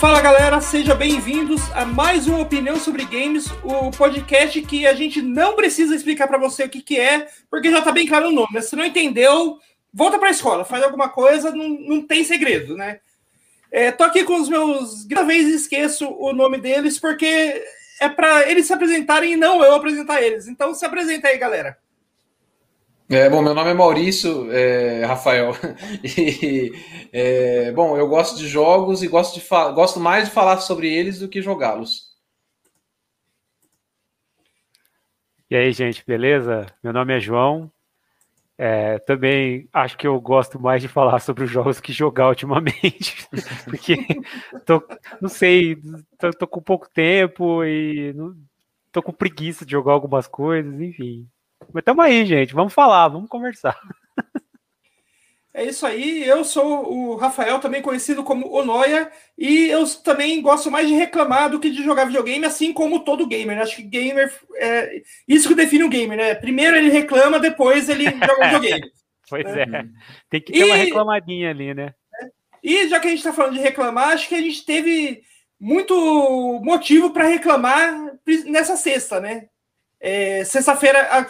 Fala galera, sejam bem-vindos a mais uma opinião sobre games, o podcast que a gente não precisa explicar para você o que, que é, porque já tá bem claro o nome. Né? Se não entendeu, volta para a escola, faz alguma coisa, não, não tem segredo, né? É, tô aqui com os meus. Cada vez esqueço o nome deles, porque é para eles se apresentarem e não eu apresentar eles. Então se apresenta aí, galera. É, bom, meu nome é Maurício é, Rafael. E, é, bom, eu gosto de jogos e gosto, de gosto mais de falar sobre eles do que jogá-los. E aí, gente, beleza? Meu nome é João. É, também acho que eu gosto mais de falar sobre os jogos que jogar ultimamente, porque tô, não sei, tô, tô, com pouco tempo e não, tô com preguiça de jogar algumas coisas, enfim. Mas tamo aí, gente. Vamos falar, vamos conversar. É isso aí. Eu sou o Rafael, também conhecido como Onoia, e eu também gosto mais de reclamar do que de jogar videogame, assim como todo gamer. Né? Acho que gamer é isso que define o gamer, né? Primeiro ele reclama, depois ele joga videogame. pois é. é. Tem que ter e... uma reclamadinha ali, né? E já que a gente está falando de reclamar, acho que a gente teve muito motivo para reclamar nessa sexta, né? É, Sexta-feira,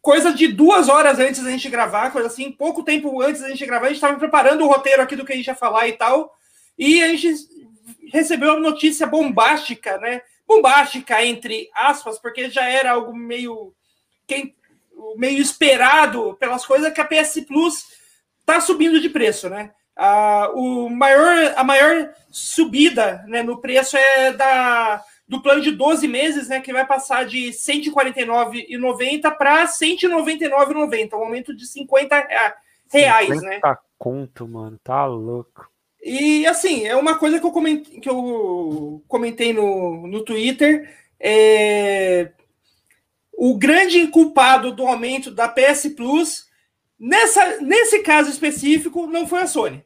coisa de duas horas antes da gente gravar, coisa assim, pouco tempo antes da gente gravar, a gente estava preparando o roteiro aqui do que a gente ia falar e tal, e a gente recebeu uma notícia bombástica, né? Bombástica, entre aspas, porque já era algo meio, meio esperado pelas coisas que a PS Plus está subindo de preço, né? A, o maior, a maior subida né, no preço é da do plano de 12 meses, né, que vai passar de R$ 149,90 para R$ 199,90, um aumento de 50 reais, 50 né? conto, mano, tá louco. E assim, é uma coisa que eu comentei, que eu comentei no, no Twitter. É... O grande culpado do aumento da PS Plus, nessa, nesse caso específico, não foi a Sony.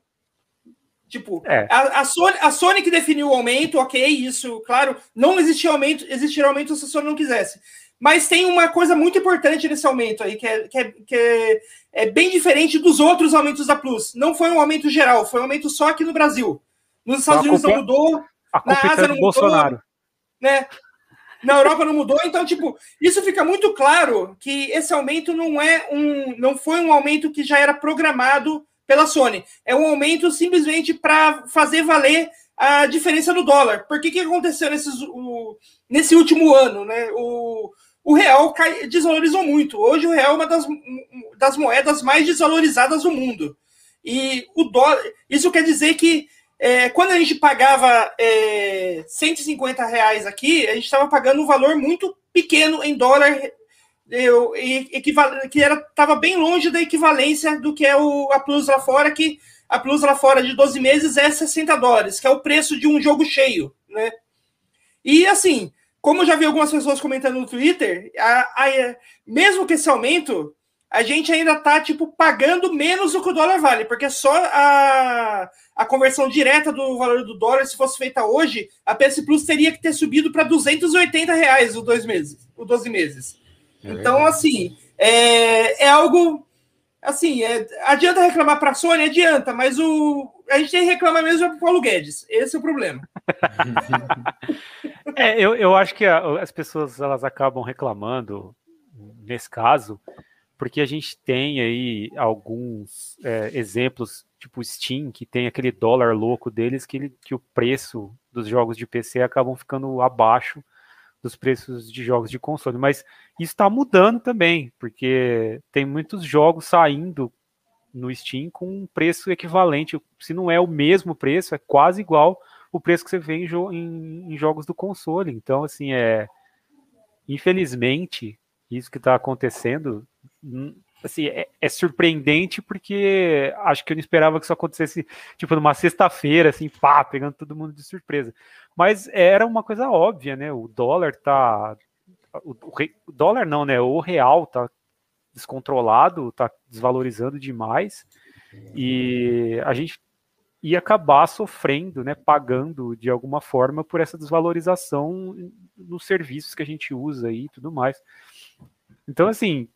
Tipo, é. a, a, Sony, a Sony que definiu o aumento, ok, isso, claro, não existia aumento, existiria aumento se a Sony não quisesse. Mas tem uma coisa muito importante nesse aumento aí, que é, que é, que é, é bem diferente dos outros aumentos da Plus. Não foi um aumento geral, foi um aumento só aqui no Brasil. Nos Estados Unidos não mudou, na Ásia não mudou, Bolsonaro. né? Na Europa não mudou, então, tipo, isso fica muito claro que esse aumento não é um. não foi um aumento que já era programado pela Sony. É um aumento simplesmente para fazer valer a diferença no dólar. Por que, que aconteceu nesses, o, nesse último ano? Né? O, o real cai, desvalorizou muito. Hoje o real é uma das, das moedas mais desvalorizadas do mundo. E o dólar. Isso quer dizer que é, quando a gente pagava é, 150 reais aqui, a gente estava pagando um valor muito pequeno em dólar eu, que era estava bem longe da equivalência do que é o, a Plus lá fora, que a Plus lá fora de 12 meses é 60 dólares, que é o preço de um jogo cheio, né? E assim, como eu já vi algumas pessoas comentando no Twitter, a, a, mesmo que esse aumento, a gente ainda tá tipo pagando menos do que o dólar vale, porque só a, a conversão direta do valor do dólar, se fosse feita hoje, a PS Plus teria que ter subido para 280 reais os dois meses, os 12 meses. É então, assim, é, é algo. Assim, é, adianta reclamar para a Sony? Adianta, mas o, a gente tem que reclamar mesmo para o Paulo Guedes. Esse é o problema. é, eu, eu acho que a, as pessoas elas acabam reclamando, nesse caso, porque a gente tem aí alguns é, exemplos, tipo Steam, que tem aquele dólar louco deles, que, ele, que o preço dos jogos de PC acabam ficando abaixo dos preços de jogos de console, mas isso está mudando também, porque tem muitos jogos saindo no Steam com um preço equivalente, se não é o mesmo preço, é quase igual o preço que você vê em, jo em, em jogos do console. Então, assim, é infelizmente isso que está acontecendo hum, assim, é, é, surpreendente porque acho que eu não esperava que isso acontecesse, tipo, numa sexta-feira, assim, pá, pegando todo mundo de surpresa. Mas era uma coisa óbvia, né? O dólar tá. O, o dólar não, né? O real tá descontrolado, tá desvalorizando demais. E a gente ia acabar sofrendo, né, pagando de alguma forma por essa desvalorização nos serviços que a gente usa e tudo mais. Então, assim,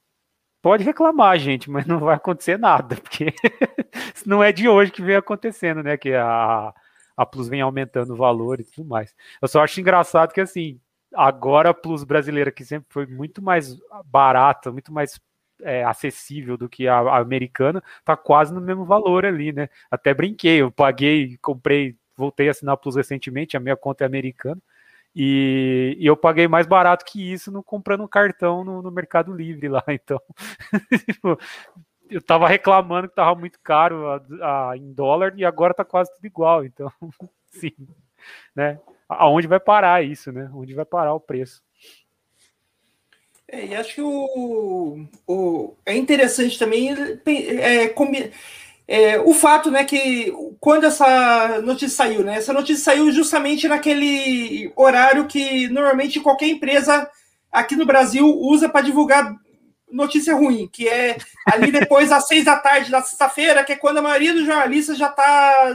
pode reclamar, gente, mas não vai acontecer nada, porque não é de hoje que vem acontecendo, né, que a, a Plus vem aumentando o valor e tudo mais. Eu só acho engraçado que assim, agora a Plus brasileira, que sempre foi muito mais barata, muito mais é, acessível do que a, a, americana, tá quase no mesmo valor ali, né? Até brinquei, eu paguei, comprei, voltei a assinar a Plus recentemente, a minha conta é americana, e, e eu paguei mais barato que isso no, comprando um cartão no, no Mercado Livre lá, então. eu tava reclamando que tava muito caro a, a, em dólar e agora tá quase tudo igual, então, sim, né? Aonde vai parar isso, né? Onde vai parar o preço? É, e acho que o, o, é interessante também é, é, o fato, né, que quando essa notícia saiu, né, essa notícia saiu justamente naquele horário que normalmente qualquer empresa aqui no Brasil usa para divulgar notícia ruim, que é ali depois às seis da tarde da sexta-feira, que é quando a maioria dos jornalistas já está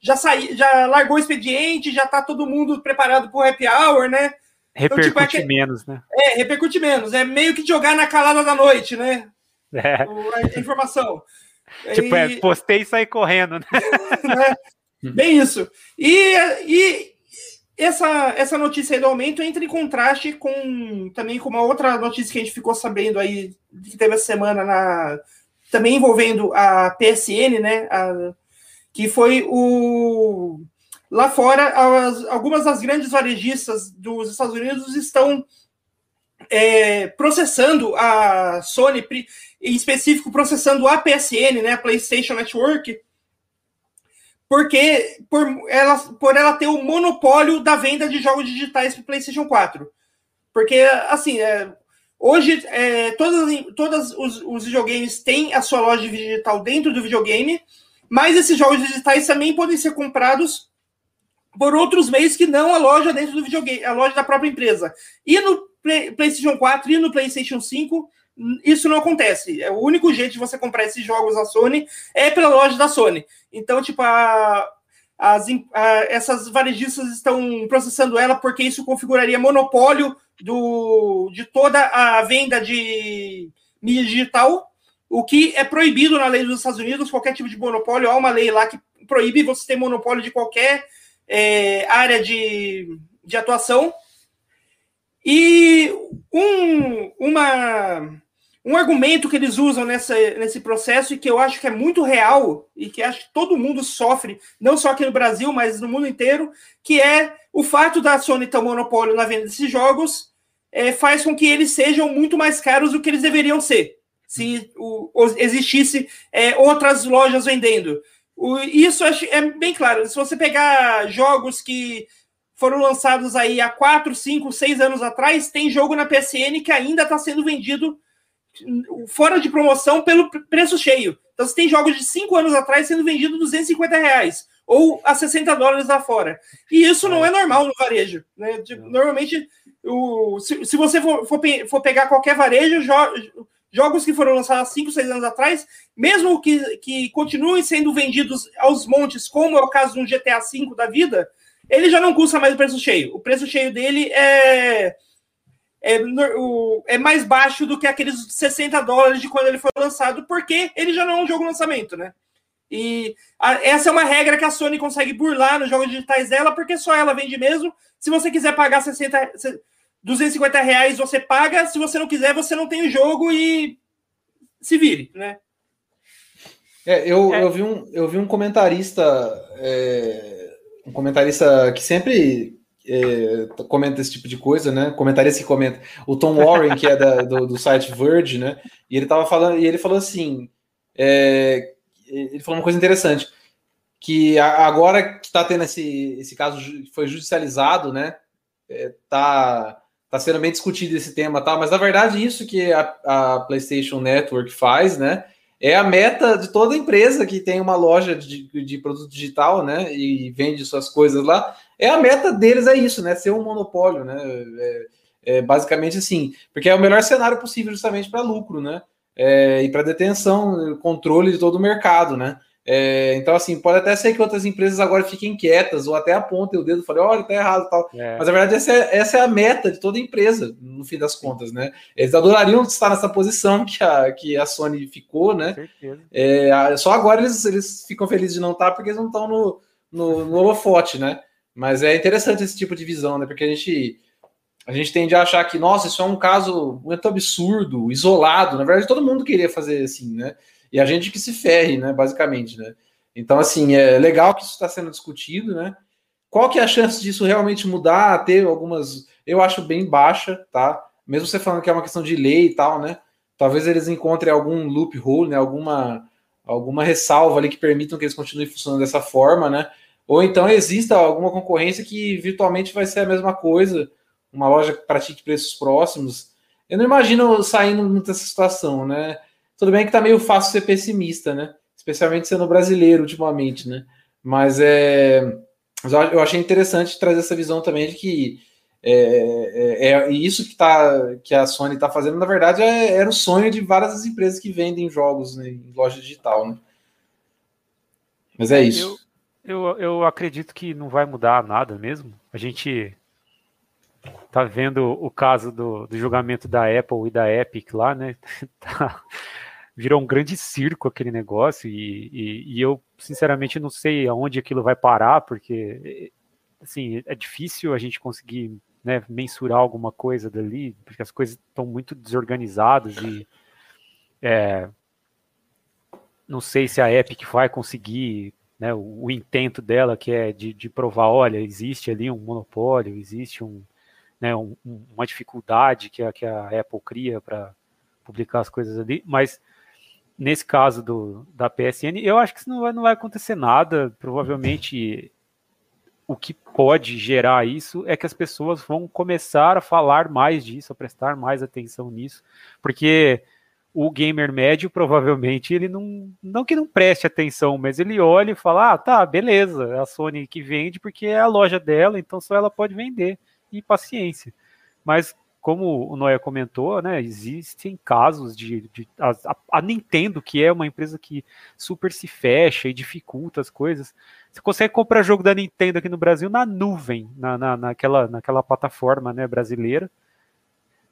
já saí, já largou o expediente, já está todo mundo preparado para o happy hour, né? Repercute então, tipo, é menos, né? É, repercute menos. É meio que jogar na calada da noite, né? É. A informação. Tipo, e... é, postei e saí correndo, né? né? Bem isso. E, e essa, essa notícia aí do aumento entra em contraste com também com uma outra notícia que a gente ficou sabendo aí, que teve essa semana na, também envolvendo a PSN, né? A, que foi o Lá fora, as, algumas das grandes varejistas dos Estados Unidos estão é, processando a Sony, em específico, processando a PSN, né, a PlayStation Network, porque por ela, por ela ter o monopólio da venda de jogos digitais para PlayStation 4. Porque, assim, é, hoje, é, todas, todas os, os videogames têm a sua loja digital dentro do videogame, mas esses jogos digitais também podem ser comprados por outros meios que não a loja dentro do videogame, a loja da própria empresa. E no Play, PlayStation 4 e no PlayStation 5, isso não acontece. É o único jeito de você comprar esses jogos da Sony é pela loja da Sony. Então, tipo, a, as, a, essas varejistas estão processando ela porque isso configuraria monopólio do, de toda a venda de mídia digital, o que é proibido na lei dos Estados Unidos, qualquer tipo de monopólio. Há uma lei lá que proíbe você ter monopólio de qualquer é, área de, de atuação. E um, uma, um argumento que eles usam nessa, nesse processo e que eu acho que é muito real e que acho que todo mundo sofre, não só aqui no Brasil, mas no mundo inteiro, que é o fato da Sony ter um monopólio na venda desses jogos é, faz com que eles sejam muito mais caros do que eles deveriam ser, se o, existisse é, outras lojas vendendo. O, isso é bem claro. Se você pegar jogos que foram lançados aí há 4, 5, 6 anos atrás, tem jogo na PSN que ainda está sendo vendido fora de promoção pelo preço cheio. Então, você tem jogos de 5 anos atrás sendo vendido 250 reais ou a 60 dólares lá fora. E isso não é normal no varejo. Né? Normalmente, o, se, se você for, for, for pegar qualquer varejo, jo, jogos que foram lançados há 5, 6 anos atrás, mesmo que, que continuem sendo vendidos aos montes, como é o caso do GTA V da vida, ele já não custa mais o preço cheio. O preço cheio dele é, é, é mais baixo do que aqueles 60 dólares de quando ele foi lançado, porque ele já não é um jogo lançamento, né? E a, essa é uma regra que a Sony consegue burlar nos jogos digitais dela, porque só ela vende mesmo. Se você quiser pagar 60, 250 reais você paga, se você não quiser, você não tem o jogo e se vire, né? É, eu, é. eu, vi, um, eu vi um comentarista, é, um comentarista que sempre é, comenta esse tipo de coisa, né? Comentarista que comenta. O Tom Warren, que é da, do, do, site Verge, né? E ele tava falando, e ele falou assim: é, ele falou uma coisa interessante, que agora que está tendo esse, esse caso foi judicializado, né? É, tá tá sendo bem discutido esse tema, tá? Mas na verdade isso que a, a, PlayStation Network faz, né? É a meta de toda empresa que tem uma loja de, de produto digital, né? E vende suas coisas lá. É a meta deles é isso, né? Ser um monopólio, né? É, é basicamente assim, porque é o melhor cenário possível justamente para lucro, né? É, e para detenção, controle de todo o mercado, né? É, então, assim, pode até ser que outras empresas agora fiquem quietas ou até apontem o dedo e falem, olha, tá errado tal. É. Mas na verdade, essa é, essa é, a meta de toda empresa, no fim das contas, né? Eles adorariam estar nessa posição que a, que a Sony ficou, né? É, só agora eles, eles ficam felizes de não estar, porque eles não estão no, no, no holofote, né? Mas é interessante esse tipo de visão, né? Porque a gente a gente tende a achar que, nossa, isso é um caso muito absurdo, isolado. Na verdade, todo mundo queria fazer assim, né? E a gente que se ferre, né? Basicamente, né? Então, assim, é legal que isso está sendo discutido, né? Qual que é a chance disso realmente mudar, ter algumas. Eu acho bem baixa, tá? Mesmo você falando que é uma questão de lei e tal, né? Talvez eles encontrem algum loophole, né? Alguma, alguma ressalva ali que permitam que eles continuem funcionando dessa forma, né? Ou então exista alguma concorrência que virtualmente vai ser a mesma coisa, uma loja que pratique preços próximos. Eu não imagino saindo dessa situação, né? Tudo bem que tá meio fácil ser pessimista, né? Especialmente sendo brasileiro ultimamente, né? Mas é, eu achei interessante trazer essa visão também de que é, é, é isso que, tá, que a Sony está fazendo, na verdade, é, era o sonho de várias empresas que vendem jogos né, em loja digital, né? Mas é, é isso. Eu, eu, acredito que não vai mudar nada mesmo. A gente tá vendo o caso do, do julgamento da Apple e da Epic lá, né? Tá, virou um grande circo aquele negócio e, e, e, eu sinceramente não sei aonde aquilo vai parar porque assim é difícil a gente conseguir né, mensurar alguma coisa dali porque as coisas estão muito desorganizadas e é, não sei se a Epic vai conseguir né, o, o, intento dela que é de, de provar olha existe ali um monopólio existe um né, um, uma dificuldade que a, que a Apple cria para publicar as coisas ali, mas nesse caso do, da PSN, eu acho que isso não vai, não vai acontecer nada. Provavelmente o que pode gerar isso é que as pessoas vão começar a falar mais disso, a prestar mais atenção nisso, porque o gamer médio provavelmente ele não, não que não preste atenção, mas ele olha e fala: ah, tá, beleza, é a Sony que vende porque é a loja dela, então só ela pode vender e paciência. Mas como o Noé comentou, né, existem casos de, de a, a, Nintendo, que é uma empresa que super se fecha e dificulta as coisas, você consegue comprar jogo da Nintendo aqui no Brasil na nuvem, na, na, naquela, naquela plataforma né, brasileira.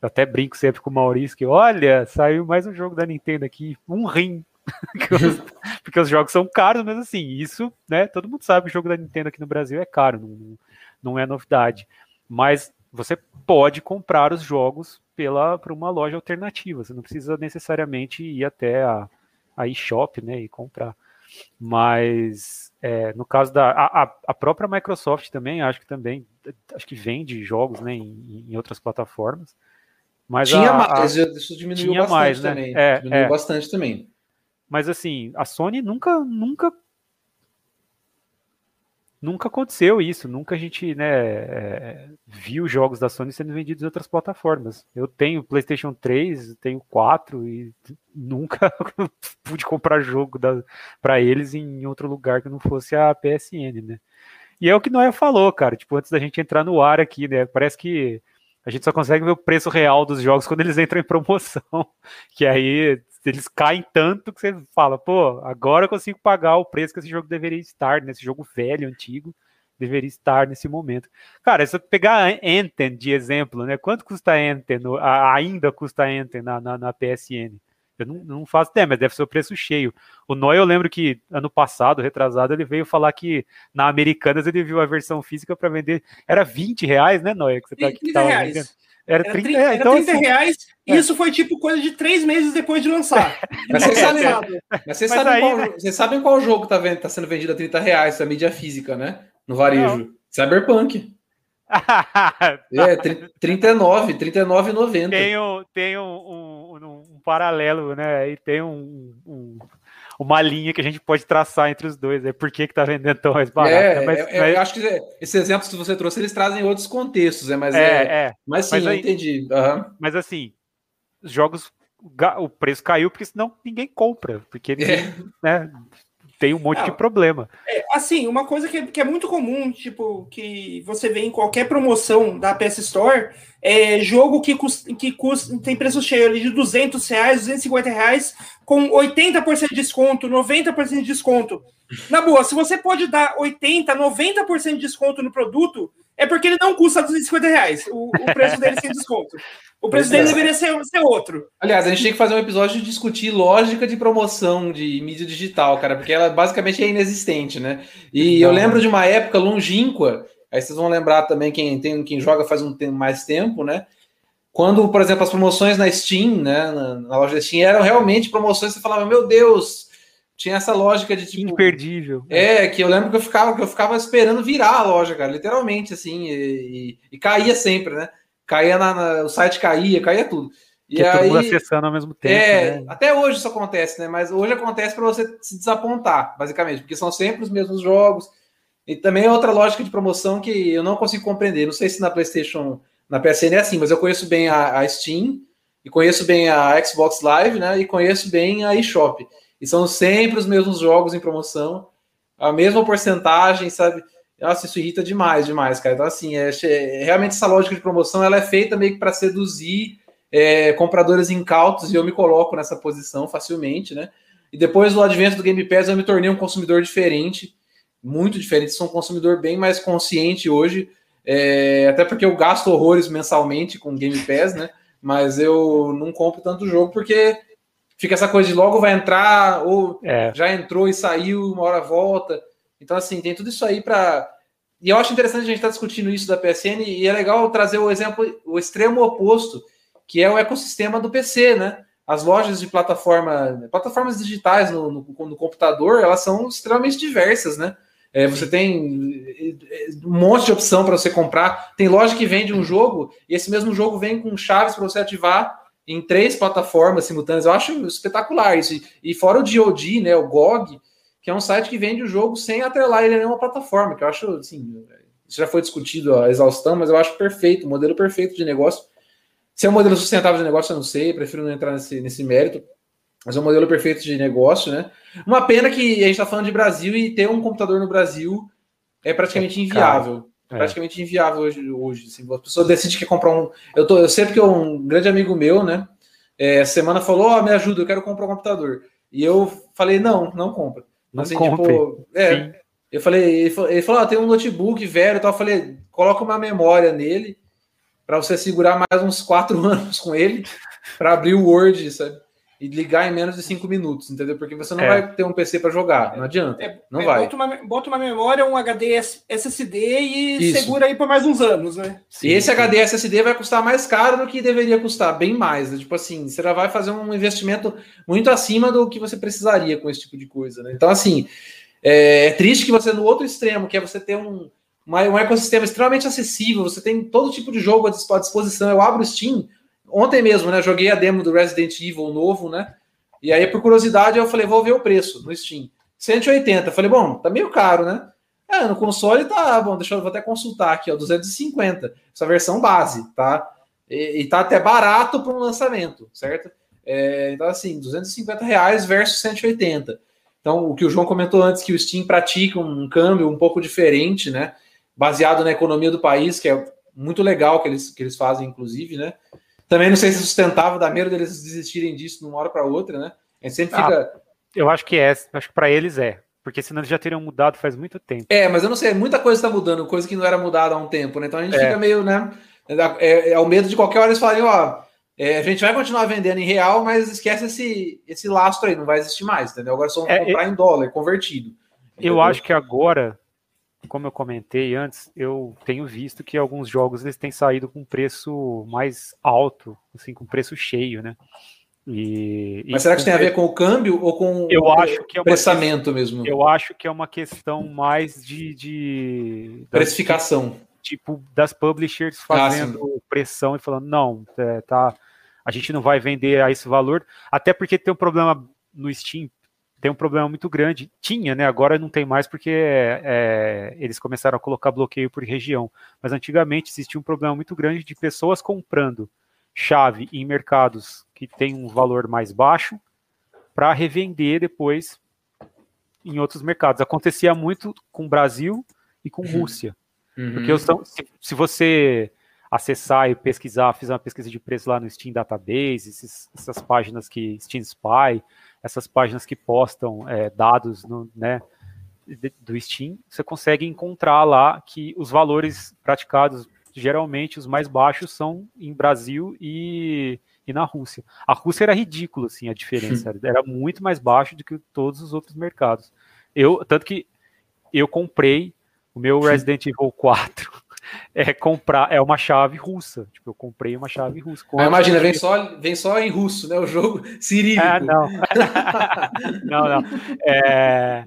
Eu até brinco sempre com o Maurício que, olha, saiu mais um jogo da Nintendo aqui, um rim. Porque os jogos são caros, mas assim, isso, né, todo mundo sabe que o jogo da Nintendo aqui no Brasil é caro, não, não é novidade. Mas você pode comprar os jogos pela por uma loja alternativa. Você não precisa necessariamente ir até a, a eShop né, e comprar. Mas é, no caso da a, a, própria Microsoft também, acho que também acho que vende jogos né, em, em outras plataformas. Mas tinha a, mais, isso diminuiu tinha bastante mais, né? também. É, diminuiu é. bastante também. Mas assim, a Sony nunca, nunca nunca aconteceu isso, nunca a gente né, é, viu jogos da Sony sendo vendidos em outras plataformas. Eu tenho PlayStation 3, tenho 4 e nunca pude comprar jogo para eles em outro lugar que não fosse a PSN, né? E é o que Noé falou, cara, tipo, antes da gente entrar no ar aqui, né? Parece que a gente só consegue ver o preço real dos jogos quando eles entram em promoção, que aí eles caem tanto que você fala, pô, agora eu consigo pagar o preço que esse jogo deveria estar, nesse jogo velho, antigo, deveria estar nesse momento. Cara, se eu pegar Anthem de exemplo, né? Quanto custa? No, ainda custa Anthem na, na, na PSN? Eu não, não, faço ideia, mas deve ser o preço cheio. O Noy, eu lembro que ano passado, retrasado, ele veio falar que na Americanas ele viu a versão física para vender. Era 20 reais, né, Noy? Que você tá, 30 reais. Vendendo. Era 30, 30 reais. Então, 30 assim, reais é. isso foi tipo coisa de três meses depois de lançar. Mas vocês sabem, mas vocês sabem, qual, né? vocês sabem qual jogo está tá sendo vendido a 30 reais, essa mídia física, né? No varejo. Não. Cyberpunk. é, 39, 39,90. Tem, um, tem um, um, um, paralelo, né? E tem um, um uma linha que a gente pode traçar entre os dois. É por que, que tá vendendo tão mais barato. É, né? mas, é, mas... Eu acho que esses exemplos que você trouxe, eles trazem outros contextos, né? Mas é, é, é. Mas sim, mas aí, eu entendi. Uhum. Mas assim, os jogos, o preço caiu porque senão ninguém compra, porque é. né, tem um monte Não, de problema. É, assim, uma coisa que é, que é, muito comum, tipo, que você vê em qualquer promoção da PS Store, é jogo que, custa, que custa, tem preço cheio ali de 200 reais, 250 reais, com 80% de desconto, 90% de desconto. Na boa, se você pode dar 80%, 90% de desconto no produto, é porque ele não custa 250 reais, o, o preço dele sem desconto. O presidente é. deveria ser, ser, outro. Aliás, a gente tem que fazer um episódio de discutir lógica de promoção de mídia digital, cara, porque ela basicamente é inexistente, né? E Não. eu lembro de uma época longínqua, aí vocês vão lembrar também quem, tem, quem joga faz um tempo, mais tempo, né? Quando, por exemplo, as promoções na Steam, né, na, na loja da Steam, eram realmente promoções que você falava, meu Deus, tinha essa lógica de tipo. Imperdível. É, que eu lembro que eu ficava, que eu ficava esperando virar a loja, cara, literalmente, assim, e, e, e caía sempre, né? Caía na, na, o site caía, caía tudo. E aí, todo mundo acessando ao mesmo tempo. É, né? até hoje isso acontece, né? Mas hoje acontece para você se desapontar, basicamente, porque são sempre os mesmos jogos. E também é outra lógica de promoção que eu não consigo compreender. Não sei se na PlayStation na PSN é assim, mas eu conheço bem a, a Steam, e conheço bem a Xbox Live, né? E conheço bem a eShop. E são sempre os mesmos jogos em promoção, a mesma porcentagem, sabe? Nossa, isso irrita demais, demais, cara. Então, assim, é, realmente essa lógica de promoção ela é feita meio que para seduzir é, compradores incautos, e eu me coloco nessa posição facilmente, né? E depois do advento do Game Pass, eu me tornei um consumidor diferente, muito diferente. Sou um consumidor bem mais consciente hoje é, até porque eu gasto horrores mensalmente com Game Pass, né? Mas eu não compro tanto jogo porque fica essa coisa de logo vai entrar, ou é. já entrou e saiu, uma hora volta. Então, assim, tem tudo isso aí para. E eu acho interessante a gente estar tá discutindo isso da PSN, e é legal trazer o exemplo, o extremo oposto, que é o ecossistema do PC, né? As lojas de plataforma, plataformas digitais no, no, no computador, elas são extremamente diversas, né? É, você tem é, um monte de opção para você comprar. Tem loja que vende um jogo e esse mesmo jogo vem com chaves para você ativar em três plataformas simultâneas. Eu acho espetacular isso. E fora o DOD, né, o GOG, que é um site que vende o jogo sem atrelar ele a nenhuma plataforma, que eu acho, assim, isso já foi discutido a exaustão, mas eu acho perfeito, o modelo perfeito de negócio. Se é um modelo sustentável de negócio, eu não sei, prefiro não entrar nesse, nesse mérito, mas é um modelo perfeito de negócio, né? Uma pena que a gente está falando de Brasil e ter um computador no Brasil é praticamente é inviável. É. Praticamente inviável hoje. hoje assim. A pessoa decide que comprar um. Eu, tô, eu sei porque um grande amigo meu, né? É, semana falou: Ó, oh, me ajuda, eu quero comprar um computador. E eu falei: não, não compra. Não assim, tipo, é, eu falei, ele falou, ele falou ah, tem um notebook velho, então eu falei, coloca uma memória nele para você segurar mais uns quatro anos com ele para abrir o Word, sabe? E ligar em menos de cinco minutos, entendeu? Porque você não é. vai ter um PC para jogar, não adianta, é, não é, vai. Bota uma, bota uma, memória, um HD SSD e Isso. segura aí por mais uns anos, né? Sim. E esse HD SSD vai custar mais caro do que deveria custar, bem mais. Né? Tipo assim, você já vai fazer um investimento muito acima do que você precisaria com esse tipo de coisa, né? Então, assim, é, é triste que você no outro extremo, que é você ter um, um ecossistema extremamente acessível, você tem todo tipo de jogo à disposição. Eu abro o Steam, ontem mesmo, né? Joguei a demo do Resident Evil novo, né? E aí, por curiosidade, eu falei, vou ver o preço no Steam. 180. Falei, bom, tá meio caro, né? É, no console tá bom, deixa eu vou até consultar aqui, ó, 250. Essa versão base, tá? E, e tá até barato para um lançamento, certo? É, então, assim, 250 reais versus 180. Então, o que o João comentou antes, que o Steam pratica um câmbio um pouco diferente, né? Baseado na economia do país, que é muito legal que eles, que eles fazem, inclusive, né? Também não sei se é sustentável, dá medo deles desistirem disso de uma hora para outra, né? A gente sempre ah, fica. Eu acho que é, acho que para eles é. Porque senão eles já teriam mudado faz muito tempo. É, mas eu não sei, muita coisa está mudando, coisa que não era mudada há um tempo, né? Então a gente é. fica meio, né? É, é, o medo de qualquer hora eles falarem, ó, é, a gente vai continuar vendendo em real, mas esquece esse, esse lastro aí, não vai existir mais, entendeu? Agora só é, comprar em dólar, convertido. Entendeu? Eu acho que agora como eu comentei antes, eu tenho visto que alguns jogos eles têm saído com preço mais alto, assim, com preço cheio, né? E, Mas e será que isso tem a ver com o câmbio ou com eu o acho que é pressamento mesmo? Eu acho que é uma questão mais de, de precificação, tipo das publishers ah, fazendo ah, pressão e falando não, é, tá, a gente não vai vender a esse valor, até porque tem um problema no Steam tem um problema muito grande. Tinha, né? Agora não tem mais porque é, eles começaram a colocar bloqueio por região. Mas antigamente existia um problema muito grande de pessoas comprando chave em mercados que tem um valor mais baixo para revender depois em outros mercados. Acontecia muito com o Brasil e com uhum. Rússia. Uhum. Porque se, se, você acessar e pesquisar, fizer uma pesquisa de preço lá no Steam Database, esses, essas páginas que Steam Spy, essas páginas que postam é, dados no, né, do Steam, você consegue encontrar lá que os valores praticados geralmente os mais baixos são em Brasil e, e na Rússia. A Rússia era ridículo, assim, a diferença. Era muito mais baixo do que todos os outros mercados. Eu, tanto que eu comprei o meu Resident Evil 4 é comprar é uma chave russa. Tipo, eu comprei uma chave russa. Ah, imagina, vem só, vem só em russo, né? O jogo cirílico. Ah, não. não, não. É,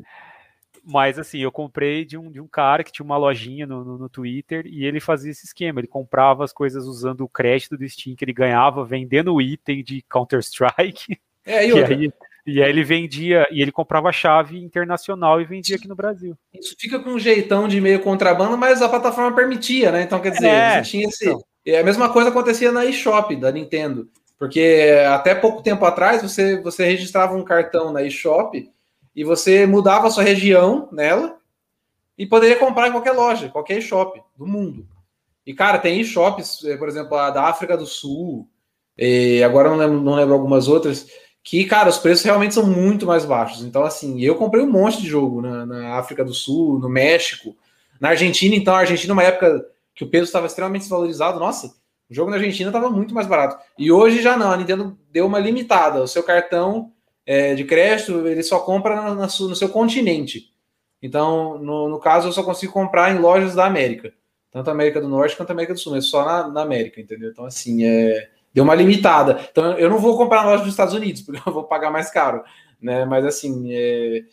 mas assim, eu comprei de um, de um cara que tinha uma lojinha no, no, no, Twitter e ele fazia esse esquema. Ele comprava as coisas usando o crédito do Steam que ele ganhava vendendo o item de Counter-Strike. É, e, e aí e aí ele vendia, e ele comprava chave internacional e vendia aqui no Brasil. Isso fica com um jeitão de meio contrabando, mas a plataforma permitia, né? Então, quer dizer, é, tinha esse. Então. A mesma coisa acontecia na eShop da Nintendo. Porque até pouco tempo atrás você, você registrava um cartão na eShop e você mudava a sua região nela e poderia comprar em qualquer loja, qualquer eShop do mundo. E, cara, tem eShops, eh, por exemplo, a da África do Sul, e agora não lembro, não lembro algumas outras, que, cara, os preços realmente são muito mais baixos. Então, assim, eu comprei um monte de jogo na, na África do Sul, no México, na Argentina, então, a Argentina, uma época que o peso estava extremamente desvalorizado, nossa, o jogo na Argentina estava muito mais barato. E hoje já não, a Nintendo deu uma limitada. O seu cartão é, de crédito, ele só compra no, no seu continente. Então, no, no, caso, eu só consigo comprar em lojas da América. Tanto a América do Norte quanto a América do Sul, mas só na, na América, entendeu? Então, assim, é Deu uma limitada. Então, eu não vou comprar na loja dos Estados Unidos, porque eu vou pagar mais caro. Né? Mas, assim, é...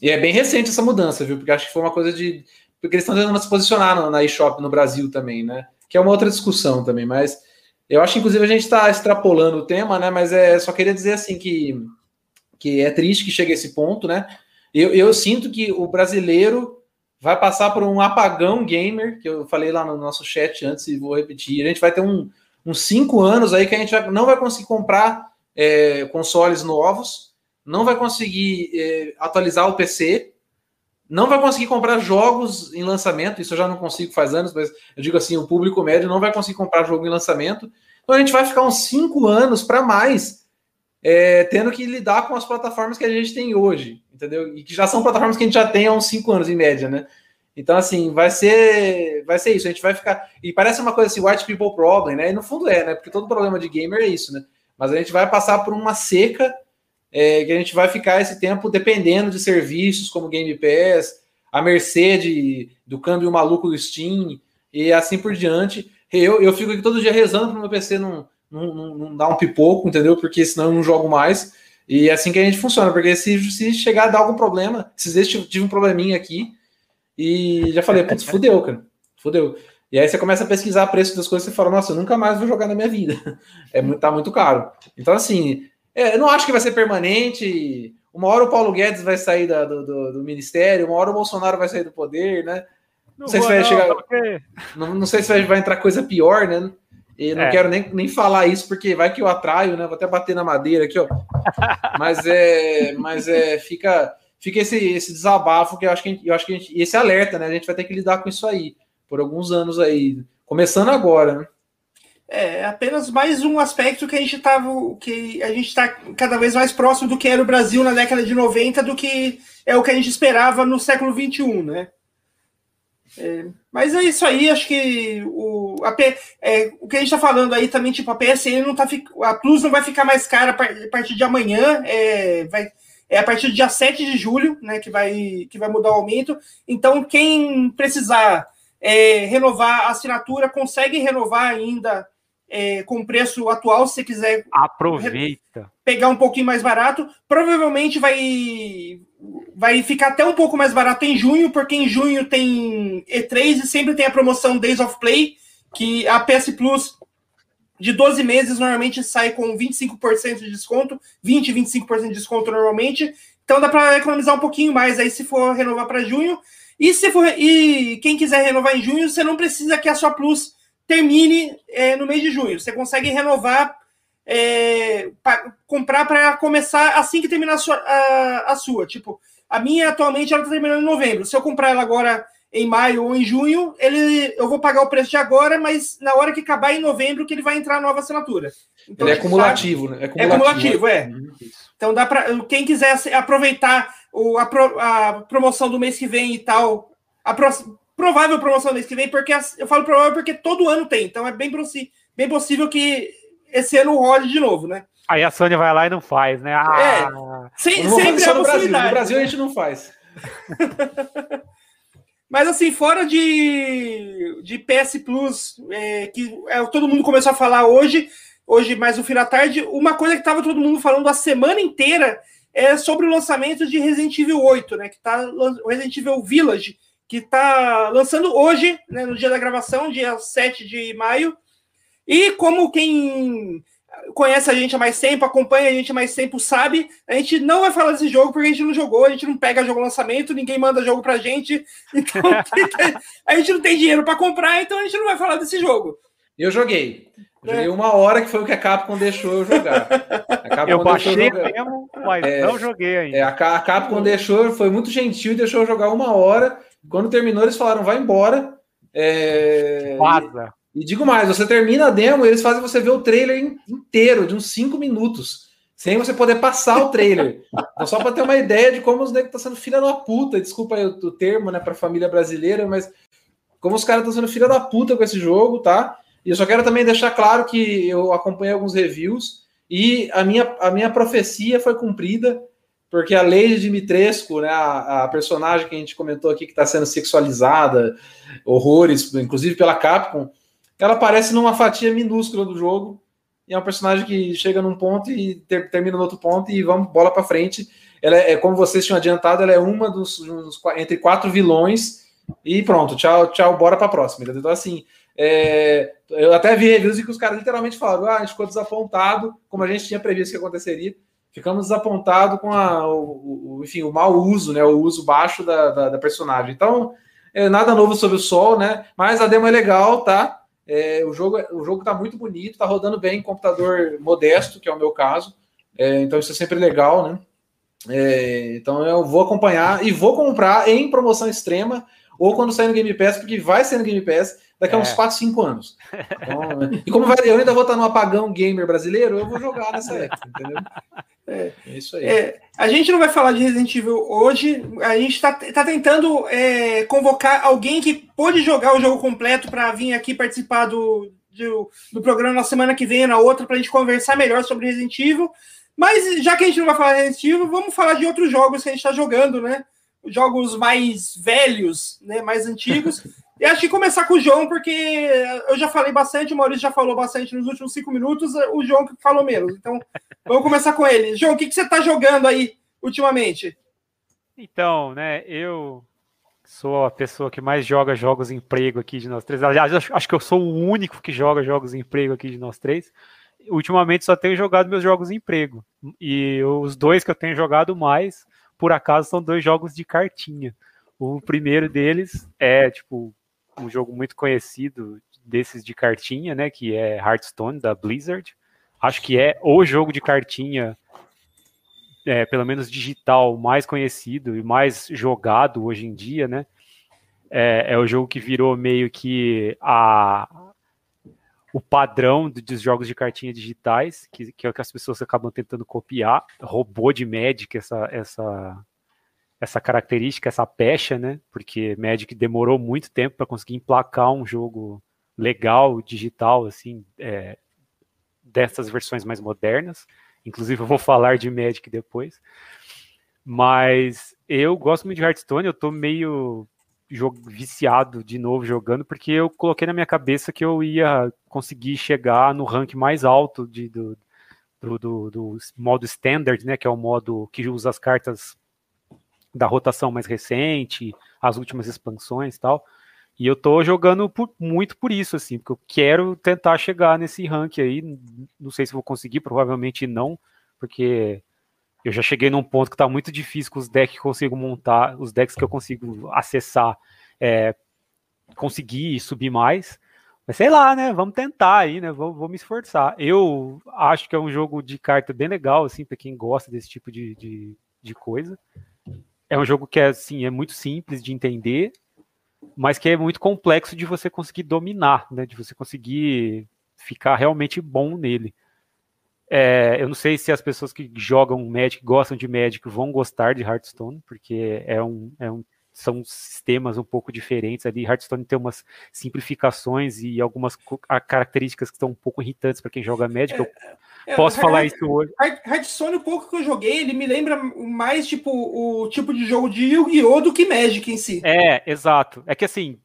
e é bem recente essa mudança, viu? Porque acho que foi uma coisa de. Porque eles estão tentando se posicionar na eShop no Brasil também, né? Que é uma outra discussão também, mas eu acho que, inclusive, a gente está extrapolando o tema, né? Mas é só queria dizer assim que, que é triste que chegue a esse ponto, né? Eu, eu sinto que o brasileiro vai passar por um apagão gamer, que eu falei lá no nosso chat antes e vou repetir. A gente vai ter um, uns cinco anos aí que a gente não vai conseguir comprar é, consoles novos, não vai conseguir é, atualizar o PC, não vai conseguir comprar jogos em lançamento. Isso eu já não consigo faz anos, mas eu digo assim: o público médio não vai conseguir comprar jogo em lançamento. Então a gente vai ficar uns cinco anos para mais é, tendo que lidar com as plataformas que a gente tem hoje, entendeu? E que já são plataformas que a gente já tem há uns cinco anos em média, né? Então, assim, vai ser, vai ser isso. A gente vai ficar. E parece uma coisa assim, white people problem, né? E no fundo é, né? Porque todo problema de gamer é isso, né? Mas a gente vai passar por uma seca é, que a gente vai ficar esse tempo dependendo de serviços como Game Pass, a mercê de, do câmbio maluco do Steam e assim por diante. Eu, eu fico aqui todo dia rezando para o meu PC não, não, não, não dar um pipoco, entendeu? Porque senão eu não jogo mais. E é assim que a gente funciona, porque se, se chegar a dar algum problema, se tive um probleminha aqui, e já falei, putz, fudeu, cara. Fudeu. E aí você começa a pesquisar preço das coisas e fala, nossa, eu nunca mais vou jogar na minha vida. É tá muito caro. Então, assim, é, eu não acho que vai ser permanente. Uma hora o Paulo Guedes vai sair da, do, do, do, ministério, uma hora o Bolsonaro vai sair do poder, né? Não, não sei se vai não, chegar. Não, não, sei se vai, vai entrar coisa pior, né? E não é. quero nem, nem falar isso, porque vai que eu atraio, né? Vou até bater na madeira aqui, ó. Mas é, mas é, fica fica esse, esse desabafo que eu acho que, eu acho que gente, esse alerta, né? A gente vai ter que lidar com isso aí por alguns anos aí, começando agora, né? É apenas mais um aspecto que a gente estava, que a gente está cada vez mais próximo do que era o Brasil na década de 90 do que é o que a gente esperava no século 21, né? É, mas é isso aí, acho que o, a, é, o que a gente está falando aí também, tipo, a PSN não tá a Plus não vai ficar mais cara a partir de amanhã, é, vai, é a partir do dia 7 de julho, né, que vai, que vai mudar o aumento. Então, quem precisar é, renovar a assinatura, consegue renovar ainda é, com o preço atual, se quiser. Aproveita. Pegar um pouquinho mais barato. Provavelmente vai, vai ficar até um pouco mais barato em junho, porque em junho tem E3 e sempre tem a promoção Days of Play, que a PS Plus de 12 meses normalmente sai com 25% de desconto, 20, 25% de desconto normalmente. Então dá para economizar um pouquinho mais aí se for renovar para junho. E se for e quem quiser renovar em junho, você não precisa que a sua Plus termine é, no mês de junho. Você consegue renovar, é, pra, comprar para começar assim que terminar a sua, a, a sua. Tipo, a minha atualmente ela está terminando em novembro. Se eu comprar ela agora em maio ou em junho, ele, eu vou pagar o preço de agora, mas na hora que acabar em novembro que ele vai entrar a nova assinatura. Então, ele é acumulativo, sabe, né? É acumulativo, é. Cumulativo, é. Então dá para quem quiser aproveitar o, a, pro, a, promoção do mês que vem e tal, apro, provável promoção mês que vem, porque eu falo provável porque todo ano tem, então é bem, bem possível que esse ano rode de novo, né? Aí a Sony vai lá e não faz, né? Ah, é, sem, sempre é no Brasil. No Brasil a gente não faz. Mas assim, fora de, de PS Plus, é, que é, todo mundo começou a falar hoje, hoje mais no fim da tarde, uma coisa que estava todo mundo falando a semana inteira é sobre o lançamento de Resident Evil 8, né? Que tá o Resident Evil Village, que está lançando hoje, né, no dia da gravação, dia 7 de maio. E como quem conhece a gente há mais tempo, acompanha a gente há mais tempo, sabe, a gente não vai falar desse jogo porque a gente não jogou, a gente não pega jogo lançamento, ninguém manda jogo pra gente, então a gente não tem dinheiro para comprar, então a gente não vai falar desse jogo. Eu joguei. Eu joguei uma hora que foi o que a Capcom deixou eu jogar. eu baixei mesmo, mas é, não joguei ainda. É, a Capcom deixou, foi muito gentil, deixou eu jogar uma hora. Quando terminou, eles falaram, vai embora. É... Vaza. E digo mais, você termina a demo e eles fazem você ver o trailer inteiro, de uns 5 minutos, sem você poder passar o trailer. Então, só para ter uma ideia de como os negros estão sendo filha da puta, desculpa aí o, o termo, né, para família brasileira, mas como os caras estão sendo filha da puta com esse jogo, tá? E eu só quero também deixar claro que eu acompanhei alguns reviews e a minha, a minha profecia foi cumprida, porque a Lady Dimitrescu, né, a, a personagem que a gente comentou aqui que está sendo sexualizada, horrores, inclusive pela Capcom, ela aparece numa fatia minúscula do jogo e é um personagem que chega num ponto e ter, termina no outro ponto e vamos bola para frente. Ela é, é, como vocês tinham adiantado, ela é uma dos, dos entre quatro vilões e pronto, tchau, tchau, bora para próxima. Então assim, é, eu até vi reviews em que os caras literalmente falaram: ah, a gente ficou desapontado, como a gente tinha previsto que aconteceria. Ficamos desapontados com a, o, o, enfim, o mau uso, né? O uso baixo da, da, da personagem. Então, é, nada novo sobre o sol, né? Mas a demo é legal, tá? É, o jogo o jogo está muito bonito, está rodando bem em computador modesto, que é o meu caso. É, então isso é sempre legal, né? É, então eu vou acompanhar e vou comprar em promoção extrema ou quando sair no Game Pass, porque vai ser no Game Pass daqui a uns 4, é. 5 anos. Então, e como vai, eu ainda vou estar no apagão gamer brasileiro, eu vou jogar nessa época, entendeu? É, é isso aí. É, a gente não vai falar de Resident Evil hoje. A gente está tá tentando é, convocar alguém que pôde jogar o jogo completo para vir aqui participar do, do, do, programa na semana que vem, na outra, para a gente conversar melhor sobre Resident Evil. Mas já que a gente não vai falar de Resident Evil, vamos falar de outros jogos que a gente está jogando, né? Jogos mais velhos, né? Mais antigos. E acho que começar com o João, porque eu já falei bastante, o Maurício já falou bastante nos últimos cinco minutos, o João que falou menos. Então, vamos começar com ele. João, o que, que você está jogando aí ultimamente? Então, né, eu sou a pessoa que mais joga jogos em emprego aqui de nós três. Aliás, acho que eu sou o único que joga jogos em emprego aqui de nós três. Ultimamente só tenho jogado meus jogos em emprego. E os dois que eu tenho jogado mais, por acaso, são dois jogos de cartinha. O primeiro deles é, tipo, um jogo muito conhecido desses de cartinha, né? Que é Hearthstone da Blizzard. Acho que é o jogo de cartinha, é, pelo menos digital, mais conhecido e mais jogado hoje em dia, né? É, é o jogo que virou meio que a, o padrão dos jogos de cartinha digitais, que, que é o que as pessoas acabam tentando copiar, robô de Magic, essa, essa, essa característica, essa pecha, né? Porque Magic demorou muito tempo para conseguir emplacar um jogo legal, digital, assim, é, dessas versões mais modernas. Inclusive, eu vou falar de Magic depois. Mas eu gosto muito de Hearthstone, eu tô meio viciado de novo jogando, porque eu coloquei na minha cabeça que eu ia conseguir chegar no rank mais alto de, do, do, do, do modo standard, né? Que é o modo que usa as cartas da rotação mais recente, as últimas expansões e tal. E eu tô jogando por, muito por isso, assim, porque eu quero tentar chegar nesse rank aí. Não sei se vou conseguir, provavelmente não, porque eu já cheguei num ponto que tá muito difícil com os decks que eu consigo montar, os decks que eu consigo acessar, é, conseguir subir mais. Mas sei lá, né? Vamos tentar aí, né? Vou, vou, me esforçar. Eu acho que é um jogo de carta bem legal, assim, para quem gosta desse tipo de, de, de coisa. É um jogo que é assim, é muito simples de entender, mas que é muito complexo de você conseguir dominar, né? De você conseguir ficar realmente bom nele. É, eu não sei se as pessoas que jogam Magic, gostam de Magic, vão gostar de Hearthstone, porque é um, é um são sistemas um pouco diferentes ali. Hearthstone tem umas simplificações e algumas características que estão um pouco irritantes para quem joga Magic. Eu é, posso falar isso hoje. Hearthstone, o pouco que eu joguei, ele me lembra mais tipo o tipo de jogo de Yu-Gi-Oh! do que Magic em si. É, exato. É que assim,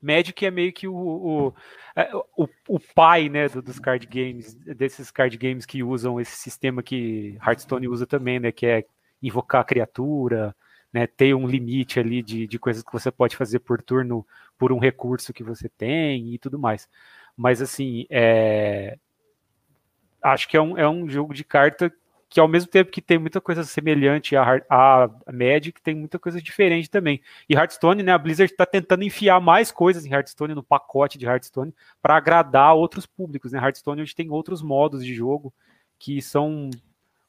Magic é meio que o, o, é, o, o pai né, do, dos card games, desses card games que usam esse sistema que Hearthstone usa também, né? Que é invocar a criatura, né, ter um limite ali de, de coisas que você pode fazer por turno por um recurso que você tem e tudo mais. Mas assim, é... acho que é um, é um jogo de carta que ao mesmo tempo que tem muita coisa semelhante a, a, Magic, tem muita coisa diferente também. E Hearthstone, né, a Blizzard está tentando enfiar mais coisas em Hearthstone, no pacote de Hearthstone, para agradar outros públicos. Né? Hearthstone hoje tem outros modos de jogo que são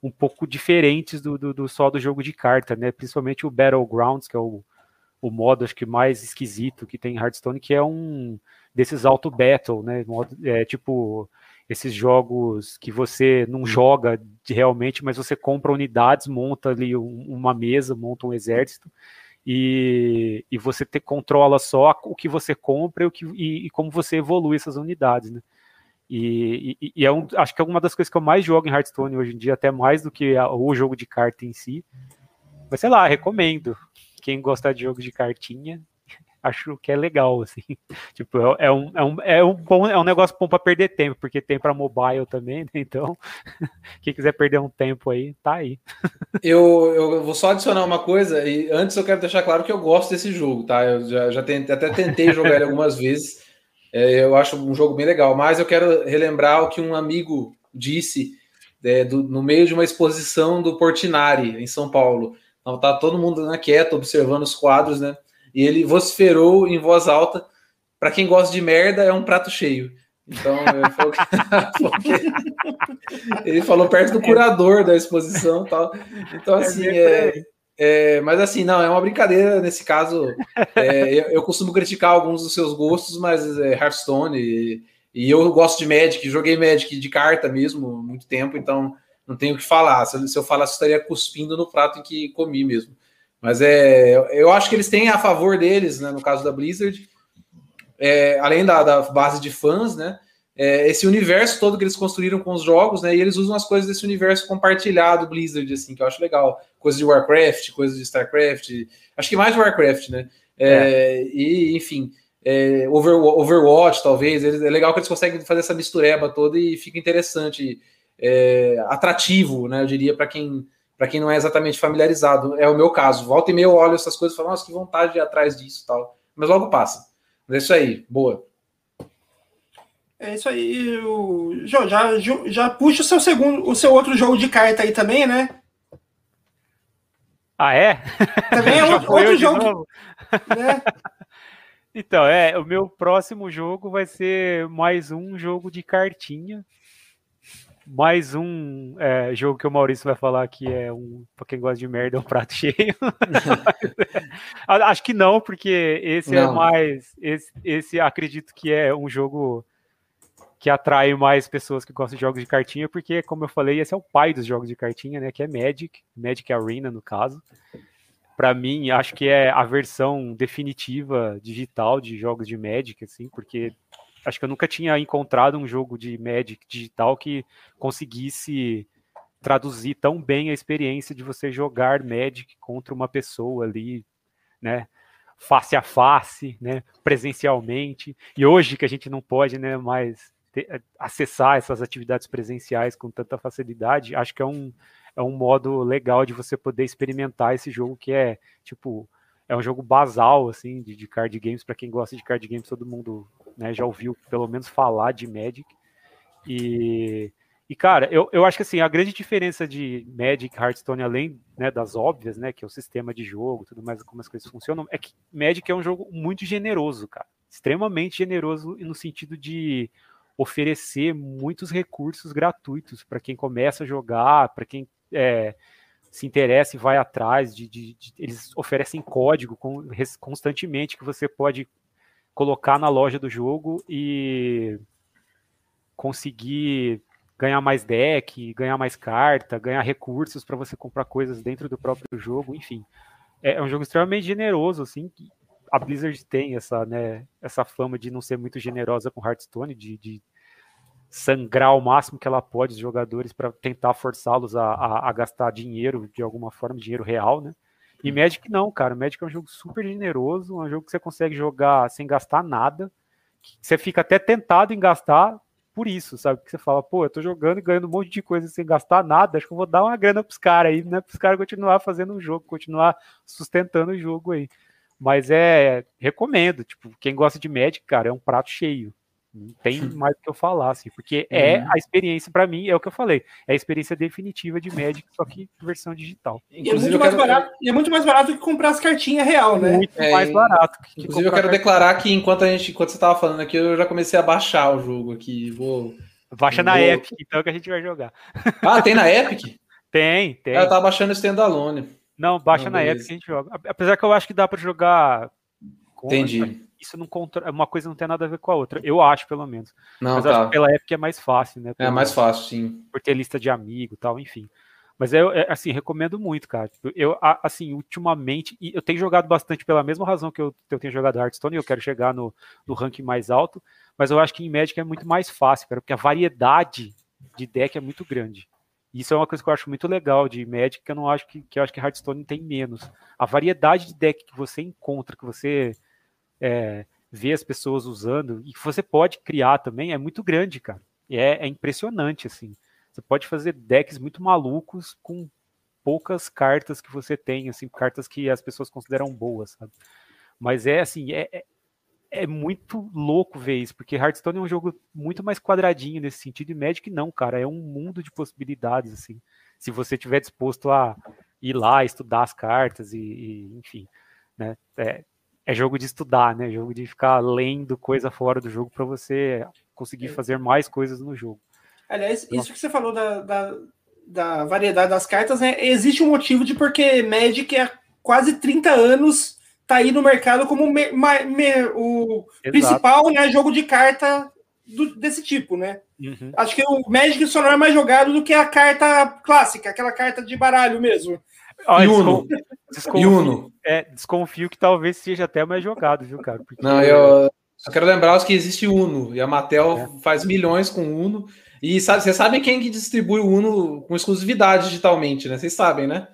um pouco diferentes do, do, do, só do jogo de carta, né? Principalmente o Battlegrounds, que é o, o modo acho que mais esquisito que tem em Hearthstone, que é um desses auto battle, né? Modo, é, tipo esses jogos que você não joga realmente, mas você compra unidades, monta ali um, uma mesa, monta um exército e, e você te, controla só o que você compra e, o que, e, e como você evolui essas unidades, né? E, e, e é um, acho que é uma das coisas que eu mais jogo em Hearthstone hoje em dia, até mais do que a, o jogo de carta em si. Mas sei lá, recomendo. Quem gostar de jogo de cartinha, acho que é legal, assim. Tipo, é, é, um, é, um, é, um, bom, é um negócio bom para perder tempo, porque tem para mobile também, né? Então, quem quiser perder um tempo aí, tá aí. Eu, eu vou só adicionar uma coisa, e antes eu quero deixar claro que eu gosto desse jogo, tá? Eu já, já tentei, até tentei jogar ele algumas vezes. É, eu acho um jogo bem legal, mas eu quero relembrar o que um amigo disse é, do, no meio de uma exposição do Portinari, em São Paulo. Então, tá todo mundo né, quieto, observando os quadros, né? E ele vociferou em voz alta: para quem gosta de merda, é um prato cheio. Então, ele falou perto do curador da exposição tal. Então, é assim, é, é, mas assim, não, é uma brincadeira nesse caso. É, eu, eu, costumo criticar alguns dos seus gostos, mas é Hearthstone e, e, eu gosto de Magic, joguei Magic de carta mesmo muito tempo, então não tenho o que falar. Se, se eu falasse, estaria cuspindo no prato em que comi mesmo. Mas é, eu acho que eles têm a favor deles, né, no caso da Blizzard, é, além da, da, base de fãs, né? É, esse universo todo que eles construíram com os jogos, né? E eles usam as coisas desse universo compartilhado Blizzard, assim, que eu acho legal coisas de Warcraft, coisas de StarCraft, acho que mais Warcraft, né? É, é. E, enfim, é, Overwatch, talvez. É legal que eles conseguem fazer essa mistureba toda e fica interessante, é, atrativo, né? Eu diria, para quem para quem não é exatamente familiarizado. É o meu caso. Volta e meia eu olho essas coisas e falo, nossa, que vontade de ir atrás disso tal. Mas logo passa. Mas é isso aí, boa. É isso aí, o... já, já, já puxa o seu segundo, o seu outro jogo de carta aí também, né? Ah, é? Também é outro, outro jogo. Né? Então, é, o meu próximo jogo vai ser mais um jogo de cartinha. Mais um é, jogo que o Maurício vai falar que é um, para quem gosta de merda, é um prato cheio. Acho que não, porque esse é não. é mais. Esse, esse acredito que é um jogo que atrai mais pessoas que gostam de jogos de cartinha, porque, como eu falei, esse é o pai dos jogos de cartinha, né? Que é Magic, Magic Arena, no caso. Para mim, acho que é a versão definitiva digital de jogos de Magic, assim, porque acho que eu nunca tinha encontrado um jogo de Magic digital que conseguisse traduzir tão bem a experiência de você jogar Magic contra uma pessoa ali, né? Face a face, né? Presencialmente. E hoje que a gente não pode, né? Mais ter, eh, acessar essas atividades presenciais com tanta facilidade, acho que é um, é um modo legal de você poder experimentar esse jogo que é, tipo, é um jogo basal, assim, de, de card games, para quem gosta de card games, todo mundo né, já ouviu pelo menos falar de Magic. E, e cara, eu, eu acho que assim, a grande diferença de Magic Hearthstone, além né, das óbvias, né, que é o sistema de jogo, tudo mais, como as coisas funcionam, é que Magic é um jogo muito generoso, cara. Extremamente generoso no sentido de oferecer muitos recursos gratuitos para quem começa a jogar, para quem é, se interessa e vai atrás. De, de, de, eles oferecem código constantemente que você pode colocar na loja do jogo e conseguir ganhar mais deck, ganhar mais carta, ganhar recursos para você comprar coisas dentro do próprio jogo, enfim. é, é um jogo extremamente generoso, assim, a Blizzard tem essa, né, essa fama de não ser muito generosa com Hearthstone, de, de sangrar o máximo que ela pode os jogadores para tentar forçá-los a, a, a, gastar dinheiro de alguma forma, dinheiro real, né? E uhum. Magic não, cara. Magic é um jogo super generoso, é um jogo que você consegue jogar sem gastar nada. Você fica até tentado em gastar por isso, sabe? Que você fala, pô, eu tô jogando e ganhando um monte de coisa sem gastar nada, acho que eu vou dar uma grana pros caras aí, né? Pros caras continuar fazendo o jogo, continuar sustentando o jogo aí. Mas é, recomendo, tipo, quem gosta de Magic, cara, é um prato cheio. Não tem mais o que eu falar, assim, porque é uhum. a experiência, para mim, é o que eu falei, é a experiência definitiva de Magic, só que versão digital. E é, muito mais quero... barato, e é muito mais barato que comprar as cartinhas real, né? Muito é, mais barato. Que inclusive, eu quero declarar que enquanto a gente, enquanto você tava falando aqui, eu já comecei a baixar o jogo aqui. Vou. Baixa na vou... Epic, então que a gente vai jogar. Ah, tem na Epic? tem, tem. Ah, eu tava baixando o standalone. Não, baixa Não, na Epic que a gente joga. Apesar que eu acho que dá para jogar. Entendi isso não contra... uma coisa não tem nada a ver com a outra. Eu acho, pelo menos. Não, Mas tá. pela Epic é mais fácil, né? é mais fácil, sim. Por ter lista de amigo tal, enfim. Mas eu, é, assim, recomendo muito, cara. Tipo, eu, assim, ultimamente, eu tenho jogado bastante pela mesma razão que eu, eu tenho jogado Hearthstone, eu quero chegar no, no ranking mais alto, mas eu acho que em Magic é muito mais fácil, cara, porque a variedade de deck é muito grande. Isso é uma coisa que eu acho muito legal de Magic, que eu não acho que, que eu acho que Hearthstone tem menos. A variedade de deck que você encontra, que você é, ver as pessoas usando e que você pode criar também é muito grande, cara. É, é impressionante, assim. Você pode fazer decks muito malucos com poucas cartas que você tem, assim, cartas que as pessoas consideram boas, sabe? Mas é assim, é, é, é muito louco ver isso, porque Hearthstone é um jogo muito mais quadradinho nesse sentido, e Magic não, cara, é um mundo de possibilidades, assim. Se você tiver disposto a ir lá, estudar as cartas e, e enfim, né? É, é jogo de estudar, né? Jogo de ficar lendo coisa fora do jogo para você conseguir é. fazer mais coisas no jogo. Aliás, isso que você falou da, da, da variedade das cartas, né? Existe um motivo de porque Magic é quase 30 anos tá aí no mercado como me, me, o Exato. principal né, jogo de carta do, desse tipo, né? Uhum. Acho que o Magic só não é mais jogado do que a carta clássica, aquela carta de baralho mesmo. Olha, Uno. Desconfio, Uno. É, desconfio que talvez seja até mais jogado, viu, cara? Porque... Não, eu só quero lembrar que existe Uno, e a Mattel é. faz milhões com Uno. E sabe, vocês sabem quem que distribui o Uno com exclusividade digitalmente, né? Vocês sabem, né?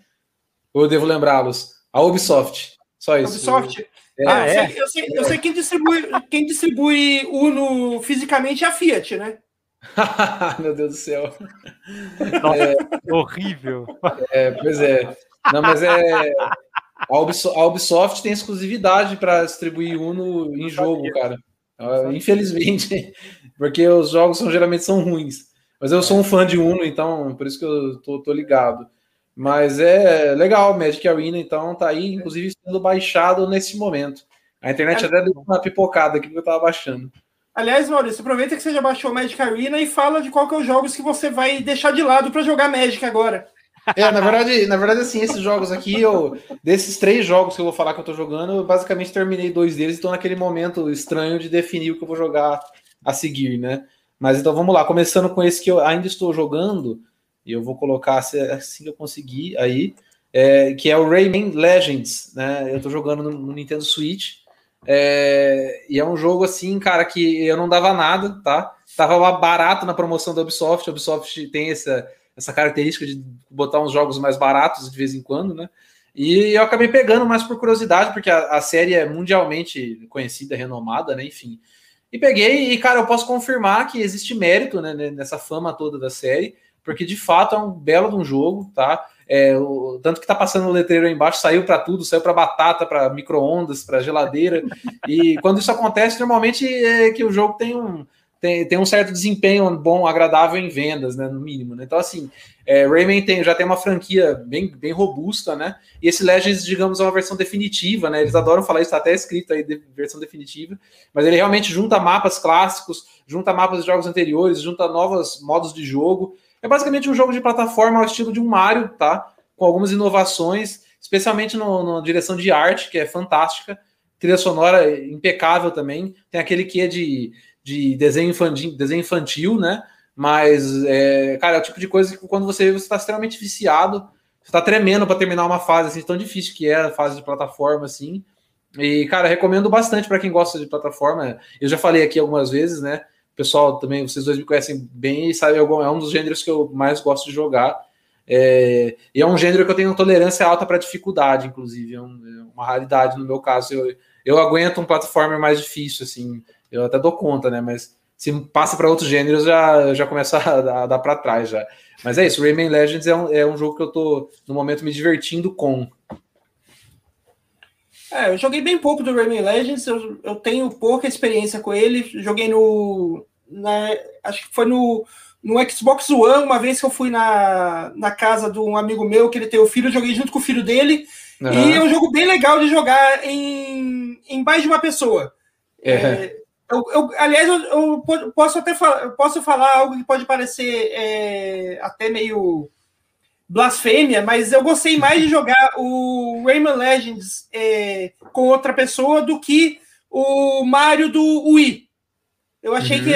Ou eu devo lembrá-los? A Ubisoft. Só isso. Ubisoft. É. Ah, eu, é? sei, eu, sei, eu sei quem distribui, quem distribui Uno fisicamente é a Fiat, né? Meu Deus do céu. Nossa, é, horrível. É, pois é. Não, mas é. A Ubisoft, a Ubisoft tem exclusividade para distribuir Uno em jogo, cara. Ah, infelizmente, porque os jogos são, geralmente são ruins. Mas eu sou um fã de Uno, então por isso que eu tô, tô ligado. Mas é legal, Magic Arena, então tá aí, inclusive sendo baixado nesse momento. A internet é, até deu uma pipocada aqui que eu tava baixando. Aliás, Maurício, aproveita que você já baixou Magic Arena e fala de qual que é os jogos que você vai deixar de lado para jogar Magic agora. É, na verdade, na verdade, assim, esses jogos aqui, eu, desses três jogos que eu vou falar que eu tô jogando, eu basicamente terminei dois deles e estou naquele momento estranho de definir o que eu vou jogar a seguir, né? Mas então vamos lá, começando com esse que eu ainda estou jogando, e eu vou colocar assim que eu conseguir aí, é, que é o Rayman Legends, né? Eu tô jogando no, no Nintendo Switch. É, e é um jogo assim, cara, que eu não dava nada, tá? Tava barato na promoção da Ubisoft. A Ubisoft tem essa essa característica de botar uns jogos mais baratos de vez em quando, né? E eu acabei pegando mais por curiosidade, porque a, a série é mundialmente conhecida, renomada, né? Enfim. E peguei, e, cara, eu posso confirmar que existe mérito né, nessa fama toda da série, porque de fato é um belo de um jogo, tá? É, o, tanto que tá passando o letreiro aí embaixo, saiu para tudo, saiu para batata, para micro-ondas, para geladeira. e quando isso acontece, normalmente é que o jogo tem um tem, tem um certo desempenho bom, agradável em vendas, né, no mínimo. Né? Então, assim, é, Rayman tem, já tem uma franquia bem, bem robusta, né? E esse Legends, digamos, é uma versão definitiva, né? Eles adoram falar isso, está até escrito aí, de, versão definitiva, mas ele realmente junta mapas clássicos, junta mapas de jogos anteriores, junta novos modos de jogo. É basicamente um jogo de plataforma ao estilo de um Mario, tá? Com algumas inovações, especialmente no, na direção de arte, que é fantástica. Trilha sonora impecável também. Tem aquele que é de de desenho infantil, desenho infantil né? Mas, é, cara, é o tipo de coisa que quando você está extremamente viciado, você tá tremendo para terminar uma fase assim, tão difícil que é a fase de plataforma assim. E, cara, recomendo bastante para quem gosta de plataforma. Eu já falei aqui algumas vezes, né? Pessoal também, vocês dois me conhecem bem e sabem, é um dos gêneros que eu mais gosto de jogar. É, e é um gênero que eu tenho tolerância alta para dificuldade, inclusive. É, um, é, uma raridade no meu caso. Eu, eu aguento um plataforma mais difícil, assim. Eu até dou conta, né? Mas se passa para outros gêneros, já, já começa a, a dar para trás já. Mas é isso, Rayman Legends é um, é um jogo que eu tô, no momento, me divertindo com. É, eu joguei bem pouco do Rayman Legends, eu, eu tenho pouca experiência com ele. Joguei no. Na, acho que foi no, no Xbox One, uma vez que eu fui na, na casa de um amigo meu, que ele tem o filho, eu joguei junto com o filho dele. Uhum. E é um jogo bem legal de jogar em, em mais de uma pessoa. É. É, eu, eu, aliás, eu, eu, posso até falar, posso falar algo que pode parecer é, até meio blasfêmia, mas eu gostei mais de jogar o Rayman Legends é, com outra pessoa do que o Mario do Wii. Eu achei uhum. que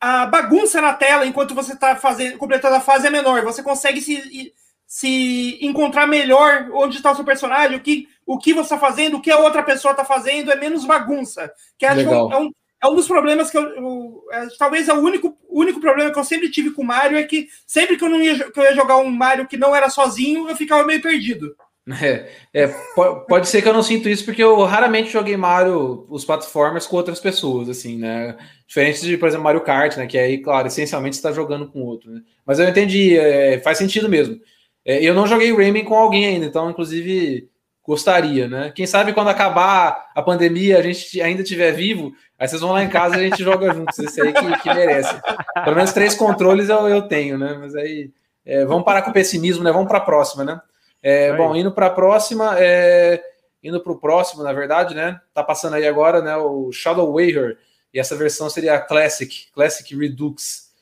a, a, bagunça na tela enquanto você está fazendo completando a fase é menor. Você consegue se, se encontrar melhor onde está o seu personagem, o que, o que você está fazendo, o que a outra pessoa está fazendo, é menos bagunça. Que acho que é um, é um dos problemas que eu, eu é, talvez é o único, único problema que eu sempre tive com o Mario é que sempre que eu não ia, que eu ia jogar um Mario que não era sozinho, eu ficava meio perdido. É, é, pode ser que eu não sinto isso, porque eu raramente joguei Mario, os platformers, com outras pessoas, assim, né? Diferente de, por exemplo, Mario Kart, né? Que aí, claro, essencialmente está jogando com outro, né? Mas eu entendi, é, faz sentido mesmo. É, eu não joguei Rayman com alguém ainda, então, inclusive, gostaria, né? Quem sabe quando acabar a pandemia, a gente ainda estiver vivo, aí vocês vão lá em casa e a gente joga juntos. Esse aí que, que merece. Pelo menos três controles eu, eu tenho, né? Mas aí é, vamos parar com o pessimismo, né? Vamos para a próxima, né? É, bom, indo para a próxima, é, indo para o próximo, na verdade, né? Tá passando aí agora, né? O Shadow Warrior e essa versão seria a Classic, Classic Redux,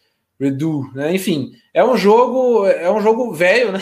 Redo, né? Enfim, é um jogo, é um jogo velho, né?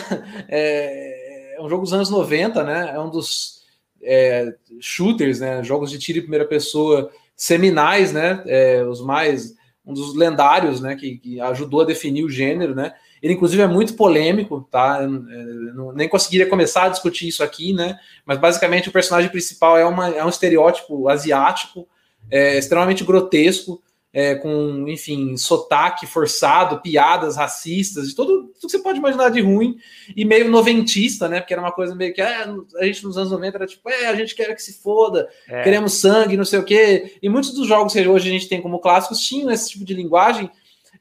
É, é um jogo dos anos 90, né? É um dos é, shooters, né? Jogos de tiro em primeira pessoa seminais, né? É, os mais um dos lendários, né? Que, que, ajudou a definir o gênero, né? Ele inclusive é muito polêmico, tá? Eu, eu, nem conseguiria começar a discutir isso aqui, né? Mas basicamente o personagem principal é, uma, é um estereótipo asiático, é, extremamente grotesco é, com, enfim, sotaque forçado, piadas racistas, de tudo, tudo que você pode imaginar de ruim, e meio noventista, né? Porque era uma coisa meio que é, a gente nos anos 90 era tipo, é, a gente quer que se foda, é. queremos sangue, não sei o quê. E muitos dos jogos que hoje a gente tem como clássicos tinham esse tipo de linguagem.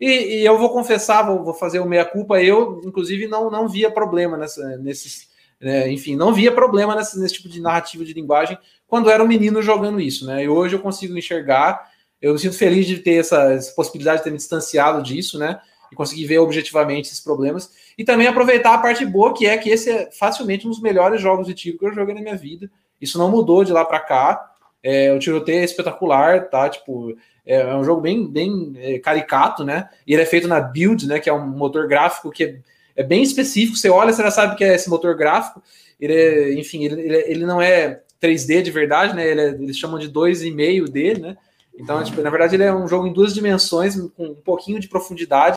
E, e eu vou confessar, vou, vou fazer o meia-culpa, eu, inclusive, não, não via problema nessa, nesses. É, enfim, não via problema nesse, nesse tipo de narrativa de linguagem quando era um menino jogando isso, né? E hoje eu consigo enxergar eu me sinto feliz de ter essa, essa, possibilidade de ter me distanciado disso, né? E conseguir ver objetivamente esses problemas. E também aproveitar a parte boa, que é que esse é facilmente um dos melhores jogos de tiro que eu joguei na minha vida. Isso não mudou de lá para cá. É, o tiroteio é espetacular, tá? Tipo, é, é um jogo bem, bem é, caricato, né? E ele é feito na Build, né? Que é um motor gráfico que é, é bem específico. Você olha, você já sabe que é esse motor gráfico. Ele é, enfim, ele, ele, ele não é 3D de verdade, né? Ele é, eles chamam de 2,5 D, né? Então, tipo, na verdade, ele é um jogo em duas dimensões, com um pouquinho de profundidade,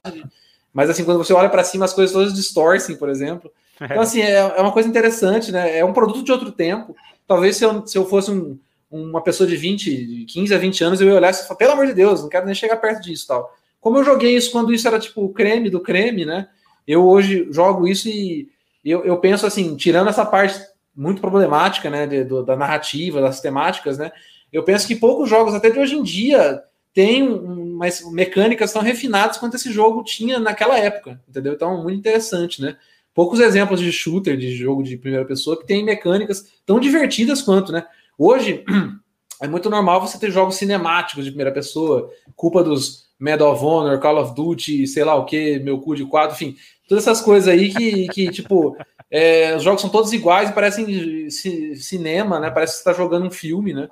mas assim, quando você olha para cima, as coisas todas distorcem, por exemplo. Então, assim, é, é, uma coisa interessante, né? É um produto de outro tempo. Talvez se eu, se eu fosse um, uma pessoa de 20, de 15 a 20 anos, eu ia olhar e falar, pelo amor de Deus, não quero nem chegar perto disso tal. Como eu joguei isso quando isso era tipo o creme do creme, né? Eu hoje jogo isso e eu, eu penso assim, tirando essa parte muito problemática, né, de, do, da narrativa, das temáticas, né? Eu penso que poucos jogos, até de hoje em dia, têm umas mecânicas tão refinadas quanto esse jogo tinha naquela época, entendeu? Então, muito interessante, né? Poucos exemplos de shooter, de jogo de primeira pessoa, que tem mecânicas tão divertidas quanto, né? Hoje, é muito normal você ter jogos cinemáticos de primeira pessoa, culpa dos Medal of Honor, Call of Duty, sei lá o que, meu cu de quadro, enfim, todas essas coisas aí que, que tipo, é, os jogos são todos iguais e parecem cinema, né? Parece que você está jogando um filme, né?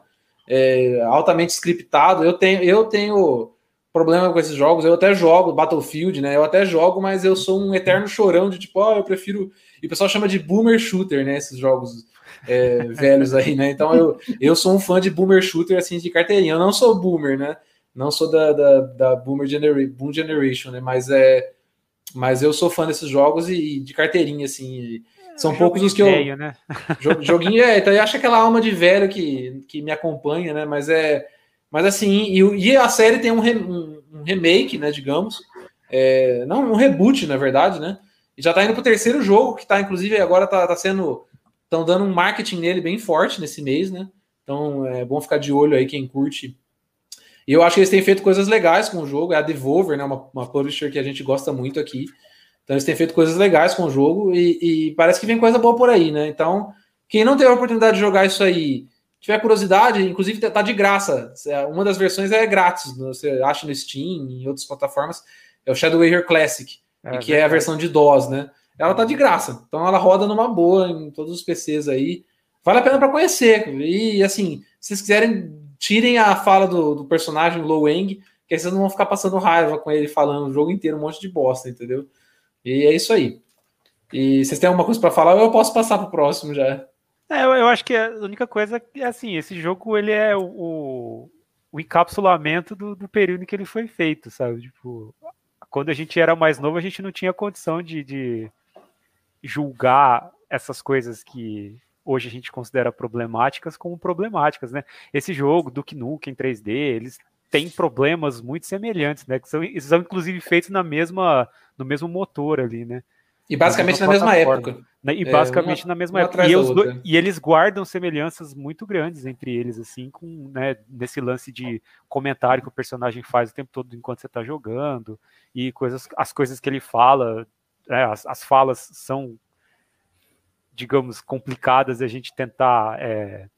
É, altamente scriptado. Eu tenho, eu tenho problema com esses jogos. Eu até jogo Battlefield, né? Eu até jogo, mas eu sou um eterno chorão de tipo, ó, oh, eu prefiro. E o pessoal chama de boomer shooter, né? Esses jogos é, velhos aí, né? Então eu, eu sou um fã de boomer shooter assim de carteirinha. Eu não sou boomer, né? Não sou da, da, da boomer genera boom generation, né? Mas é Mas eu sou fã desses jogos e, e de carteirinha, assim. São poucos os que eu. né? Joguinho é, então eu acho aquela alma de velho que, que me acompanha, né? Mas é. Mas assim, e, e a série tem um, re, um, um, remake, né? Digamos. É, não, um reboot, na verdade, né? E já tá indo pro terceiro jogo, que tá, inclusive, agora tá, tá sendo. Estão dando um marketing nele bem forte nesse mês, né? Então é bom ficar de olho aí quem curte. E eu acho que eles têm feito coisas legais com o jogo. É a Devolver, né? Uma, uma publisher que a gente gosta muito aqui. Então eles têm feito coisas legais com o jogo e, e, parece que vem coisa boa por aí, né? Então, quem não teve a oportunidade de jogar isso aí, tiver curiosidade, inclusive tá de graça. Uma das versões é grátis, você acha no Steam, em outras plataformas. É o Shadow Warrior Classic, é, que é a versão de DOS, né? Ela tá de graça, então ela roda numa boa em todos os PCs aí. Vale a pena para conhecer. E assim, se vocês quiserem, tirem a fala do, do personagem Low Eng, que aí vocês não vão ficar passando raiva com ele falando o jogo inteiro um monte de bosta, entendeu? E é isso aí. E vocês têm alguma coisa para falar? Eu posso passar para o próximo já? É, eu, eu, acho que a única coisa é assim, esse jogo ele é o, o encapsulamento do, do, período em que ele foi feito, sabe? Tipo, quando a gente era mais novo, a gente não tinha condição de, de julgar essas coisas que hoje a gente considera problemáticas como problemáticas, né? Esse jogo, Duke Nukem 3D, eles têm problemas muito semelhantes, né? Que são, são inclusive feitos na mesma no mesmo motor ali, né? E basicamente na mesma, época. Né? E basicamente é, uma, na mesma época. E, do, e, eles guardam semelhanças muito grandes entre eles, assim, com né, nesse lance de comentário que o personagem faz o tempo todo enquanto você está jogando, e coisas, as coisas que ele fala, né, as, as falas são, digamos, complicadas a gente tentar é,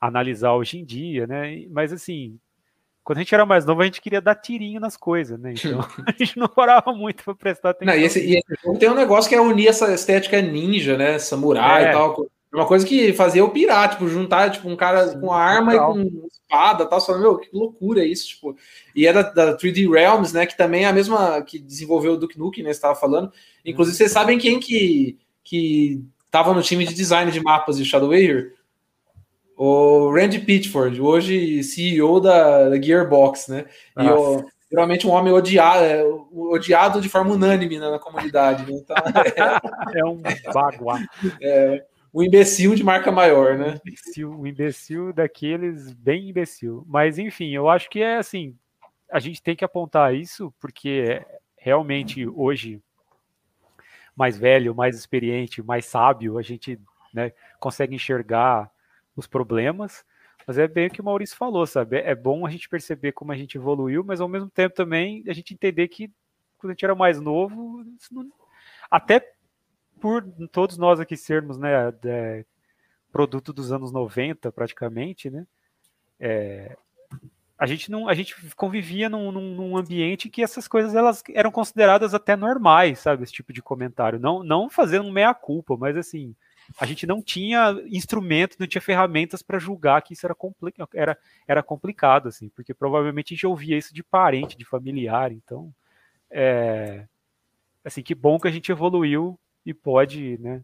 analisar hoje em dia, né? Mas assim, quando a gente era mais novo, a gente queria dar tirinho nas coisas, né? Então a gente não parava muito para prestar atenção. Não, e, esse, e esse tem um negócio que é unir essa estética ninja, né? Samurai é. e tal. Uma coisa que fazia o pirata, tipo, juntar tipo, um cara Sim, com arma total. e com espada e tal. Você fala, meu, que loucura isso, tipo. E é da, da 3D Realms, né? Que também é a mesma que desenvolveu o Duke Nukem, né? Você estava falando. Inclusive, uhum. vocês sabem quem que, que tava no time de design de mapas de Shadow Warrior? O Randy Pitchford, hoje CEO da, da Gearbox, né? E o, geralmente um homem odiado, é, odiado de forma unânime né, na comunidade. Né? Então, é, é um baguá. É, um imbecil de marca maior, né? Um imbecil, um imbecil daqueles bem imbecil. Mas enfim, eu acho que é assim, a gente tem que apontar isso porque realmente hoje mais velho, mais experiente, mais sábio, a gente né, consegue enxergar os problemas, mas é bem o que o Maurício falou, sabe? É bom a gente perceber como a gente evoluiu, mas ao mesmo tempo também a gente entender que quando a gente era mais novo, não... até por todos nós aqui sermos, né, é, produto dos anos 90 praticamente, né? É, a gente não a gente convivia num, num, ambiente que essas coisas elas eram consideradas até normais, sabe? Esse tipo de comentário. Não, não fazendo meia culpa, mas assim, a gente não tinha instrumento, não tinha ferramentas para julgar que isso era, compli era, era complicado, assim, porque provavelmente a gente ouvia isso de parente, de familiar, então, é, assim, que bom que a gente evoluiu e pode, né,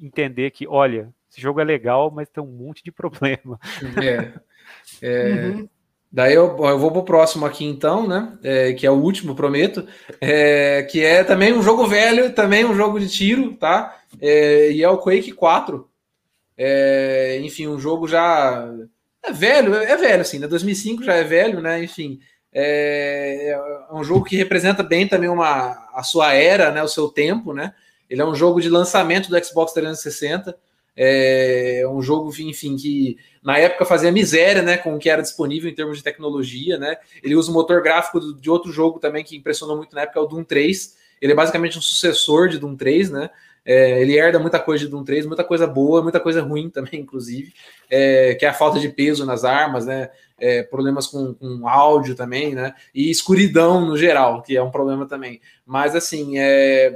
entender que, olha, esse jogo é legal, mas tem um monte de problema. É, é, uhum. Daí eu, eu vou pro próximo aqui então, né? É, que é o último, prometo. É, que é também um jogo velho, também um jogo de tiro, tá? É, e é o Quake 4. É, enfim, um jogo já. É velho, é velho, assim, né? 2005 já é velho, né? Enfim, é, é um jogo que representa bem também uma, a sua era, né? O seu tempo, né? Ele é um jogo de lançamento do Xbox 360. É um jogo, enfim, que na época fazia miséria, né, com o que era disponível em termos de tecnologia, né? Ele usa o motor gráfico de outro jogo também que impressionou muito na época, é o Doom 3. Ele é basicamente um sucessor de Doom 3, né? É, ele herda muita coisa de Doom 3, muita coisa boa, muita coisa ruim também, inclusive, é, que é a falta de peso nas armas, né? É, problemas com, com, áudio também, né? E escuridão no geral, que é um problema também. Mas assim, é,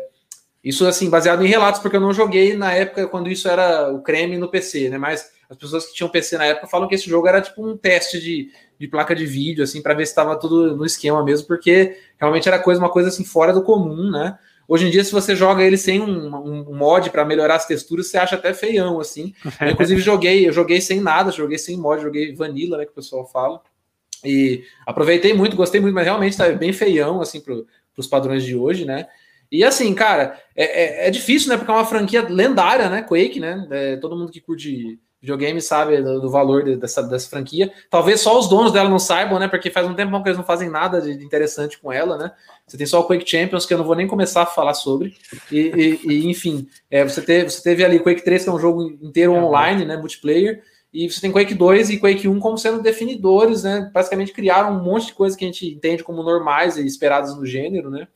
isso, assim, baseado em relatos, porque eu não joguei na época quando isso era o creme no PC, né? Mas as pessoas que tinham PC na época falam que esse jogo era tipo um teste de, de placa de vídeo, assim, para ver se estava tudo no esquema mesmo, porque realmente era coisa, uma coisa assim fora do comum, né? Hoje em dia, se você joga ele sem um, um mod para melhorar as texturas, você acha até feião, assim. Eu, inclusive, joguei, eu joguei sem nada, joguei sem mod, joguei vanilla, né? Que o pessoal fala. E aproveitei muito, gostei muito, mas realmente tá bem feião, assim, para os padrões de hoje, né? E assim, cara, é, é, é, difícil, né? Porque é uma franquia lendária, né? Quake, né? É, todo mundo que curte videogame sabe do, do valor de, dessa, dessa franquia. Talvez só os donos dela não saibam, né? Porque faz um tempo que eles não fazem nada de, de interessante com ela, né? Você tem só o Quake Champions, que eu não vou nem começar a falar sobre. E, e, e enfim, é, você, teve, você teve ali Quake 3, que é um jogo inteiro online, né? Multiplayer. E você tem Quake 2 e Quake 1 como sendo definidores, né? Basicamente criaram um monte de coisas que a gente entende como normais e esperadas no gênero, né?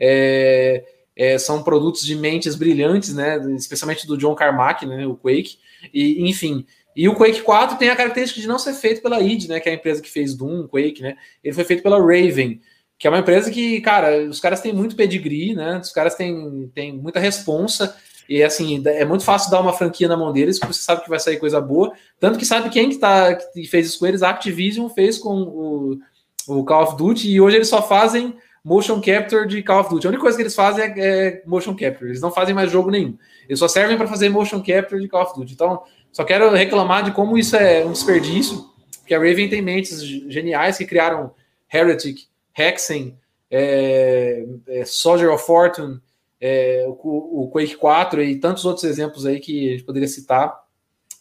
É, é, são produtos de mentes brilhantes, né? Especialmente do John Carmack, né? O Quake. E, enfim. E o Quake 4 tem a característica de não ser feito pela id, né? Que é a empresa que fez Doom, Quake, né? Ele foi feito pela Raven, que é uma empresa que, cara, os caras têm muito pedigree, né? Os caras têm, têm muita responsa. E assim, é muito fácil dar uma franquia na mão deles, porque você sabe que vai sair coisa boa. Tanto que sabe quem que, tá, que fez isso com eles, a Activision fez com o, o Call of Duty, e hoje eles só fazem motion capture de Call of Duty. A única coisa que eles fazem é, é motion capture. Eles não fazem mais jogo nenhum. Eles só servem para fazer motion capture de Call of Duty. Então, só quero reclamar de como isso é um desperdício, porque a Raven tem mentes geniais que criaram Heretic, Hexen, é, é, Soldier of Fortune, é, o, o, Quake 4 e tantos outros exemplos aí que a gente poderia citar.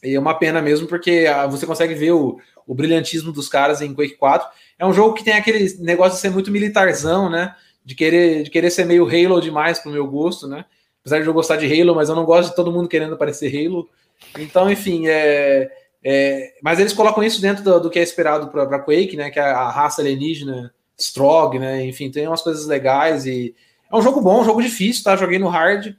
E é uma pena mesmo, porque ah, você consegue ver o, o brilhantismo dos caras em Quake 4 é um jogo que tem aquele negócio de ser muito militarzão, né? De querer, de querer ser meio Halo demais pro meu gosto, né? Apesar de eu gostar de Halo, mas eu não gosto de todo mundo querendo parecer Halo. Então, enfim, é, é mas eles colocam isso dentro do, do que é esperado para Quake, né? Que é a raça alienígena Strog, né? Enfim, tem umas coisas legais e é um jogo bom, um jogo difícil, tá? Joguei no hard,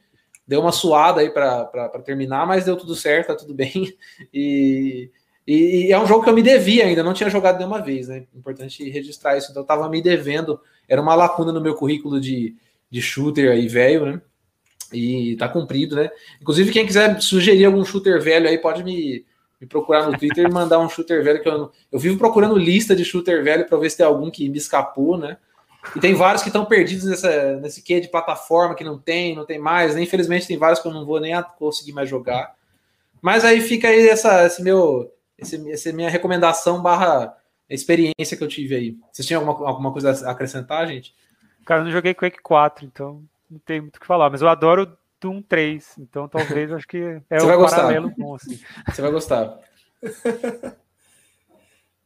deu uma suada aí para terminar, mas deu tudo certo, tá tudo bem. E e, e, é um jogo que eu me devia ainda, não tinha jogado nenhuma vez, né? Importante registrar isso. Então eu tava me devendo, era uma lacuna no meu currículo de, de shooter aí, velho, né? E tá cumprido, né? Inclusive, quem quiser sugerir algum shooter velho aí, pode me, me procurar no Twitter e mandar um shooter velho que eu Eu vivo procurando lista de shooter velho para ver se tem algum que me escapou, né? E tem vários que estão perdidos nessa, nesse quê de plataforma que não tem, não tem mais. Né? Infelizmente, tem vários que eu não vou nem conseguir mais jogar. Mas aí fica aí essa, esse meu esse, essa minha recomendação barra experiência que eu tive aí. Vocês tinham alguma, alguma coisa a acrescentar, gente? Cara, eu não joguei Quake 4, então não tem muito o que falar, mas eu adoro Doom 3, então talvez acho que é Você um vai paralelo gostar. bom, assim. Você vai gostar.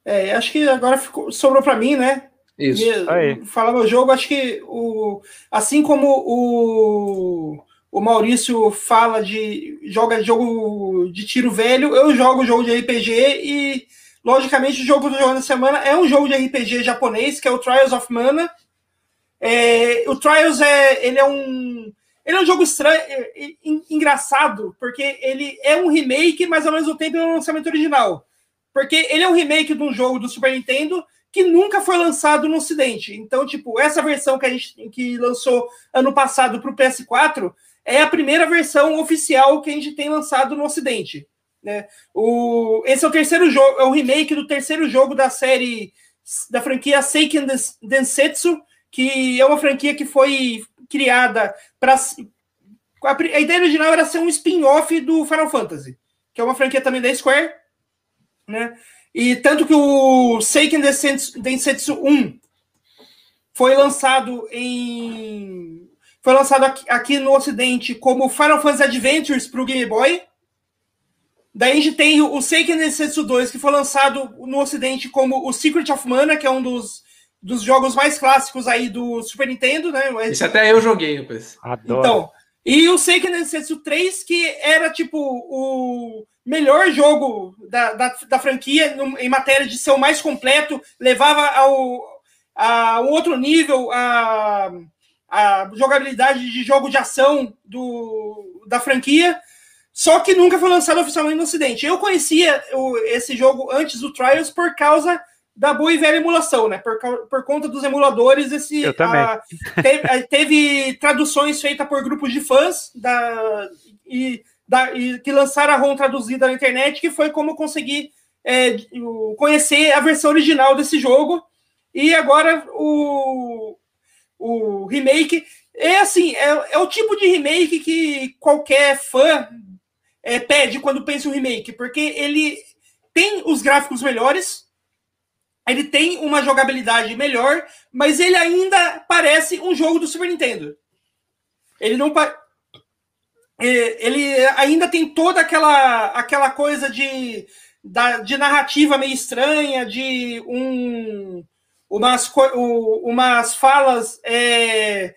é, acho que agora ficou, sobrou para mim, né? Isso. E, falar meu jogo, acho que o, assim como o o Maurício fala de joga jogo de tiro velho, eu jogo jogo de RPG e logicamente o jogo do jogo da semana é um jogo de RPG japonês que é o Trials of Mana. É, o Trials é ele é um ele é um jogo estranho, é, é, engraçado porque ele é um remake, mas ao mesmo tempo é um lançamento original. Porque ele é um remake de um jogo do Super Nintendo que nunca foi lançado no Ocidente. Então, tipo, essa versão que a gente que lançou ano passado para o PS4 é a primeira versão oficial que a gente tem lançado no Ocidente. Né? O, esse é o terceiro jogo, é o remake do terceiro jogo da série da franquia Seiken Densetsu, que é uma franquia que foi criada para a ideia original era ser um spin-off do Final Fantasy, que é uma franquia também da Square, né? E tanto que o Seiken Densetsu 1 foi lançado em foi lançado aqui, aqui no Ocidente como Final Fantasy Adventures para o Game Boy. Daí a gente tem o Seiken Densetsu 2, que foi lançado no Ocidente como o Secret of Mana, que é um dos, dos jogos mais clássicos aí do Super Nintendo, né? Isso até eu joguei, rapaz. Adoro. Então, e o Seiken Densetsu 3, que era tipo o melhor jogo da, da, da franquia no, em matéria de ser o mais completo, levava ao a um outro nível a a jogabilidade de jogo de ação do, da franquia, só que nunca foi lançado oficialmente no Ocidente. Eu conhecia o, esse jogo antes do Trials por causa da boa e velha emulação, né? Por, por conta dos emuladores, esse Eu também. A, teve, teve, traduções feitas por grupos de fãs da, e, da, e que lançaram a ROM traduzida na internet, que foi como consegui é, conhecer a versão original desse jogo. E agora o, o remake. É assim, é, é o tipo de remake que qualquer fã é, pede quando pensa em um remake, porque ele tem os gráficos melhores, ele tem uma jogabilidade melhor, mas ele ainda parece um jogo do Super Nintendo. Ele não ele ainda tem toda aquela aquela coisa de da, de narrativa meio estranha, de um umas, umas falas é,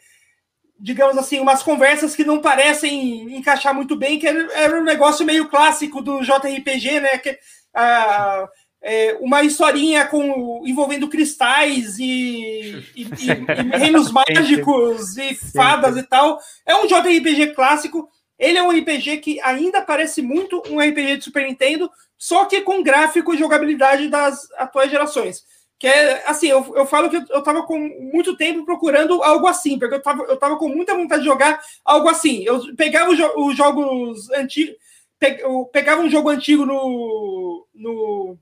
digamos assim, umas conversas que não parecem encaixar muito bem, que era, um negócio meio clássico do JRPG, né? Que, a, é, uma historinha com, envolvendo cristais e, e, e, e reinos mágicos e fadas e tal. É um JRPG clássico. Ele é um RPG que ainda parece muito um RPG de Super Nintendo, só que com gráfico e jogabilidade das atuais gerações. Que é assim, eu, eu falo que eu estava com muito tempo procurando algo assim, porque eu estava eu tava com muita vontade de jogar algo assim. Eu pegava os, os jogos antigos, pe, pegava um jogo antigo no, no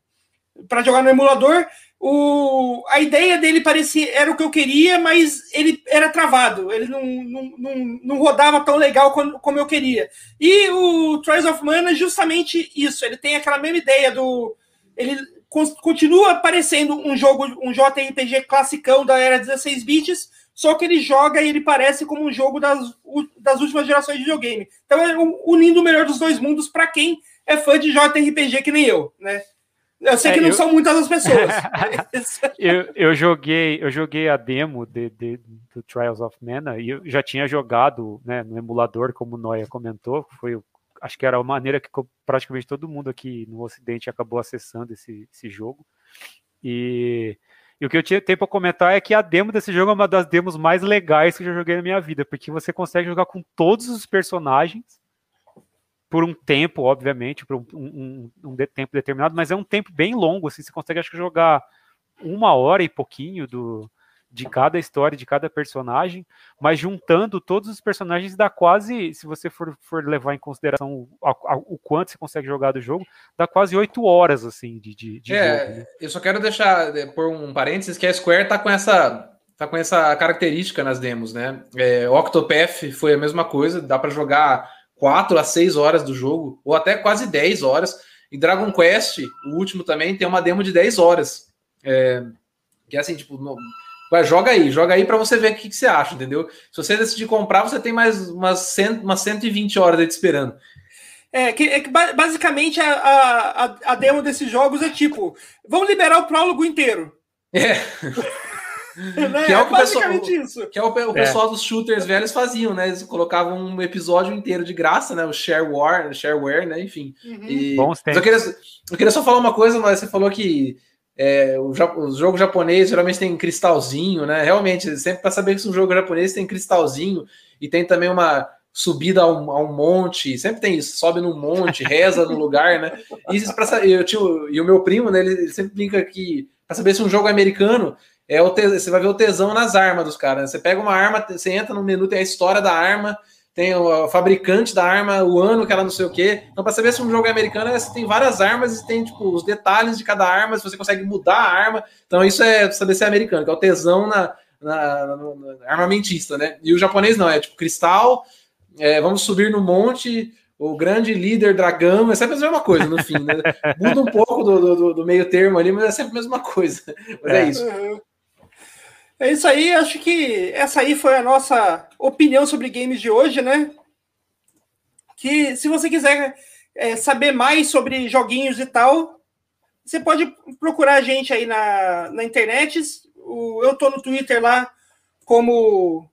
para jogar no emulador, o, a ideia dele parecia era o que eu queria, mas ele era travado, ele não, não, não, não rodava tão legal como, como eu queria. E o Trials of Mana é justamente isso, ele tem aquela mesma ideia do. Ele continua parecendo um jogo, um JRPG classicão da era 16 bits, só que ele joga e ele parece como um jogo das, das últimas gerações de videogame. Então é unindo o melhor dos dois mundos para quem é fã de JRPG que nem eu, né? Eu sei é, que não eu... são muitas as pessoas. eu, eu, joguei, eu joguei a demo de, de, do Trials of Mana e eu já tinha jogado né, no emulador, como o Noia comentou, foi acho que era a maneira que praticamente todo mundo aqui no Ocidente acabou acessando esse, esse jogo. E, e o que eu tinha tempo para comentar é que a demo desse jogo é uma das demos mais legais que eu já joguei na minha vida, porque você consegue jogar com todos os personagens por um tempo, obviamente, por um, um, um tempo determinado, mas é um tempo bem longo, assim, você consegue acho que jogar uma hora e pouquinho do, de cada história, de cada personagem, mas juntando todos os personagens dá quase, se você for, for levar em consideração o, a, o quanto você consegue jogar do jogo, dá quase oito horas, assim, de, de, de é, jogo. Né? Eu só quero deixar, é, por um parênteses, que a Square tá com essa tá com essa característica nas demos, né? É, Octopath foi a mesma coisa, dá para jogar quatro a seis horas do jogo, ou até quase 10 horas. E Dragon Quest, o último também, tem uma demo de 10 horas. É, que é assim, tipo, no, Vai, joga aí, joga aí para você ver o que, que, você acha, entendeu? Se você decidir comprar, você tem mais umas, cento, umas 120 horas aí te esperando. É que, é basicamente a, a, a demo desses jogos é tipo: vamos liberar o prólogo inteiro. É. né? Que é, o que basicamente o pessoal, isso. Que é o, o é. pessoal dos shooters velhos faziam, né? Eles colocavam um episódio inteiro de graça, né? O shareware, shareware né? Enfim. Uhum. E, Bons tempos. Eu queria, eu queria só falar uma coisa, mas você falou que é, o, o, jogo japonês geralmente tem cristalzinho, né? Realmente, sempre para saber que um jogo japonês tem cristalzinho e tem também uma subida a um, a um, monte, sempre tem isso, sobe num monte, reza no lugar, né? Isso para eu e o meu primo, né, ele, sempre brinca que para saber se um jogo é americano, é o te, você vai ver o tesão nas armas dos caras. Né? Você pega uma arma, você entra no menu, tem a história da arma, tem o, fabricante da arma, o ano que ela não sei o quê. Então, para saber se um jogo é americano, você tem várias armas e tem tipo, os detalhes de cada arma, se você consegue mudar a arma. Então, isso é saber se é americano, que é o tesão na, na, na, na armamentista, né? E o japonês não, é tipo cristal, é, vamos subir no monte, o grande líder dragão, é sempre a mesma coisa no fim, né? Muda um pouco do, do, do, meio termo ali, mas é sempre a mesma coisa. Mas é, é isso. É isso aí, acho que essa aí foi a nossa opinião sobre games de hoje, né? Que se você quiser é, saber mais sobre joguinhos e tal, você pode procurar a gente aí na, na internet. O, eu tô no Twitter lá como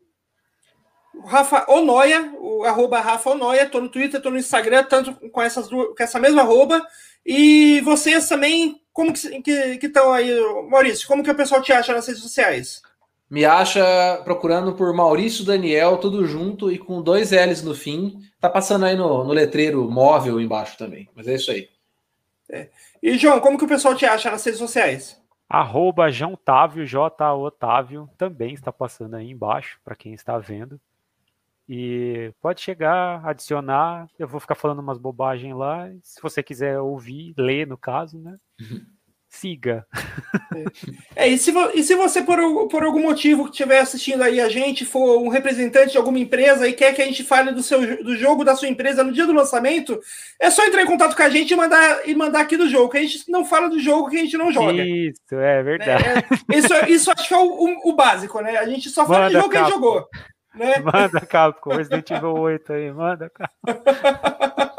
Rafa Onoia, o arroba Rafa Onoia, tô no Twitter, tô no Instagram, tanto com, essas com essa mesma arroba. E vocês também, como que estão aí, Maurício? Como que o pessoal te acha nas redes sociais? Me acha procurando por Maurício Daniel, tudo junto e com dois L's no fim. Tá passando aí no, no letreiro móvel embaixo também. Mas é isso aí. É. E, João, como que o pessoal te acha nas redes sociais? Arroba João Otávio, J. Otávio, também está passando aí embaixo, para quem está vendo. E pode chegar, adicionar. Eu vou ficar falando umas bobagens lá. Se você quiser ouvir, ler no caso, né? Siga. É, e, se, e se você, por, por algum motivo que estiver assistindo aí a gente, for um representante de alguma empresa e quer que a gente fale do, seu, do jogo da sua empresa no dia do lançamento, é só entrar em contato com a gente e mandar, e mandar aqui do jogo, que a gente não fala do jogo que a gente não joga. Isso, é verdade. É, é, isso, isso acho que é o, o, o, básico, né? A gente só fala Manda, do jogo que a gente jogou. Né? Manda, Capcom, Resident Evil 8 aí, manda, Capcom.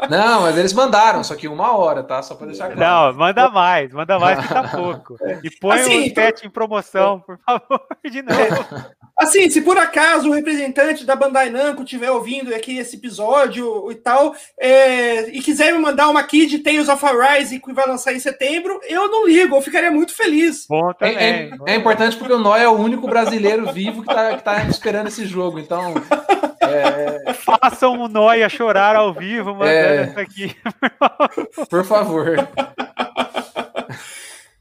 Não, mas eles mandaram, só que uma hora, tá? Só pra deixar claro. Não, manda mais, manda mais que tá pouco. E põe assim, o então... em promoção, por favor, de novo. Assim, se por acaso o representante da Bandai Namco estiver ouvindo aqui esse episódio e tal, é, e quiser me mandar uma key de Tales of Arise que vai lançar em setembro, eu não ligo, eu ficaria muito feliz. Bom, é, é, é, importante porque o Noé é o único brasileiro vivo que tá, que tá esperando esse jogo, então. É... Façam o Noia chorar ao vivo, mandando é... essa aqui. Por favor.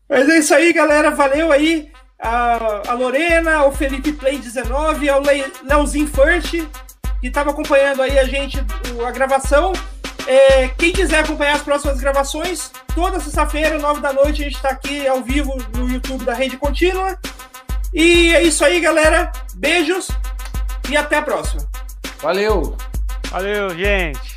Mas é isso aí, galera. Valeu aí a, a Lorena, o Felipe Play 19, ao Le, Leozinho First, que estava acompanhando aí a gente, a gravação. É, quem quiser acompanhar as próximas gravações, toda sexta-feira, nove da noite, a gente está aqui ao vivo no YouTube da Rede Contínua. E é isso aí, galera. Beijos e até a próxima. Valeu! Valeu, gente!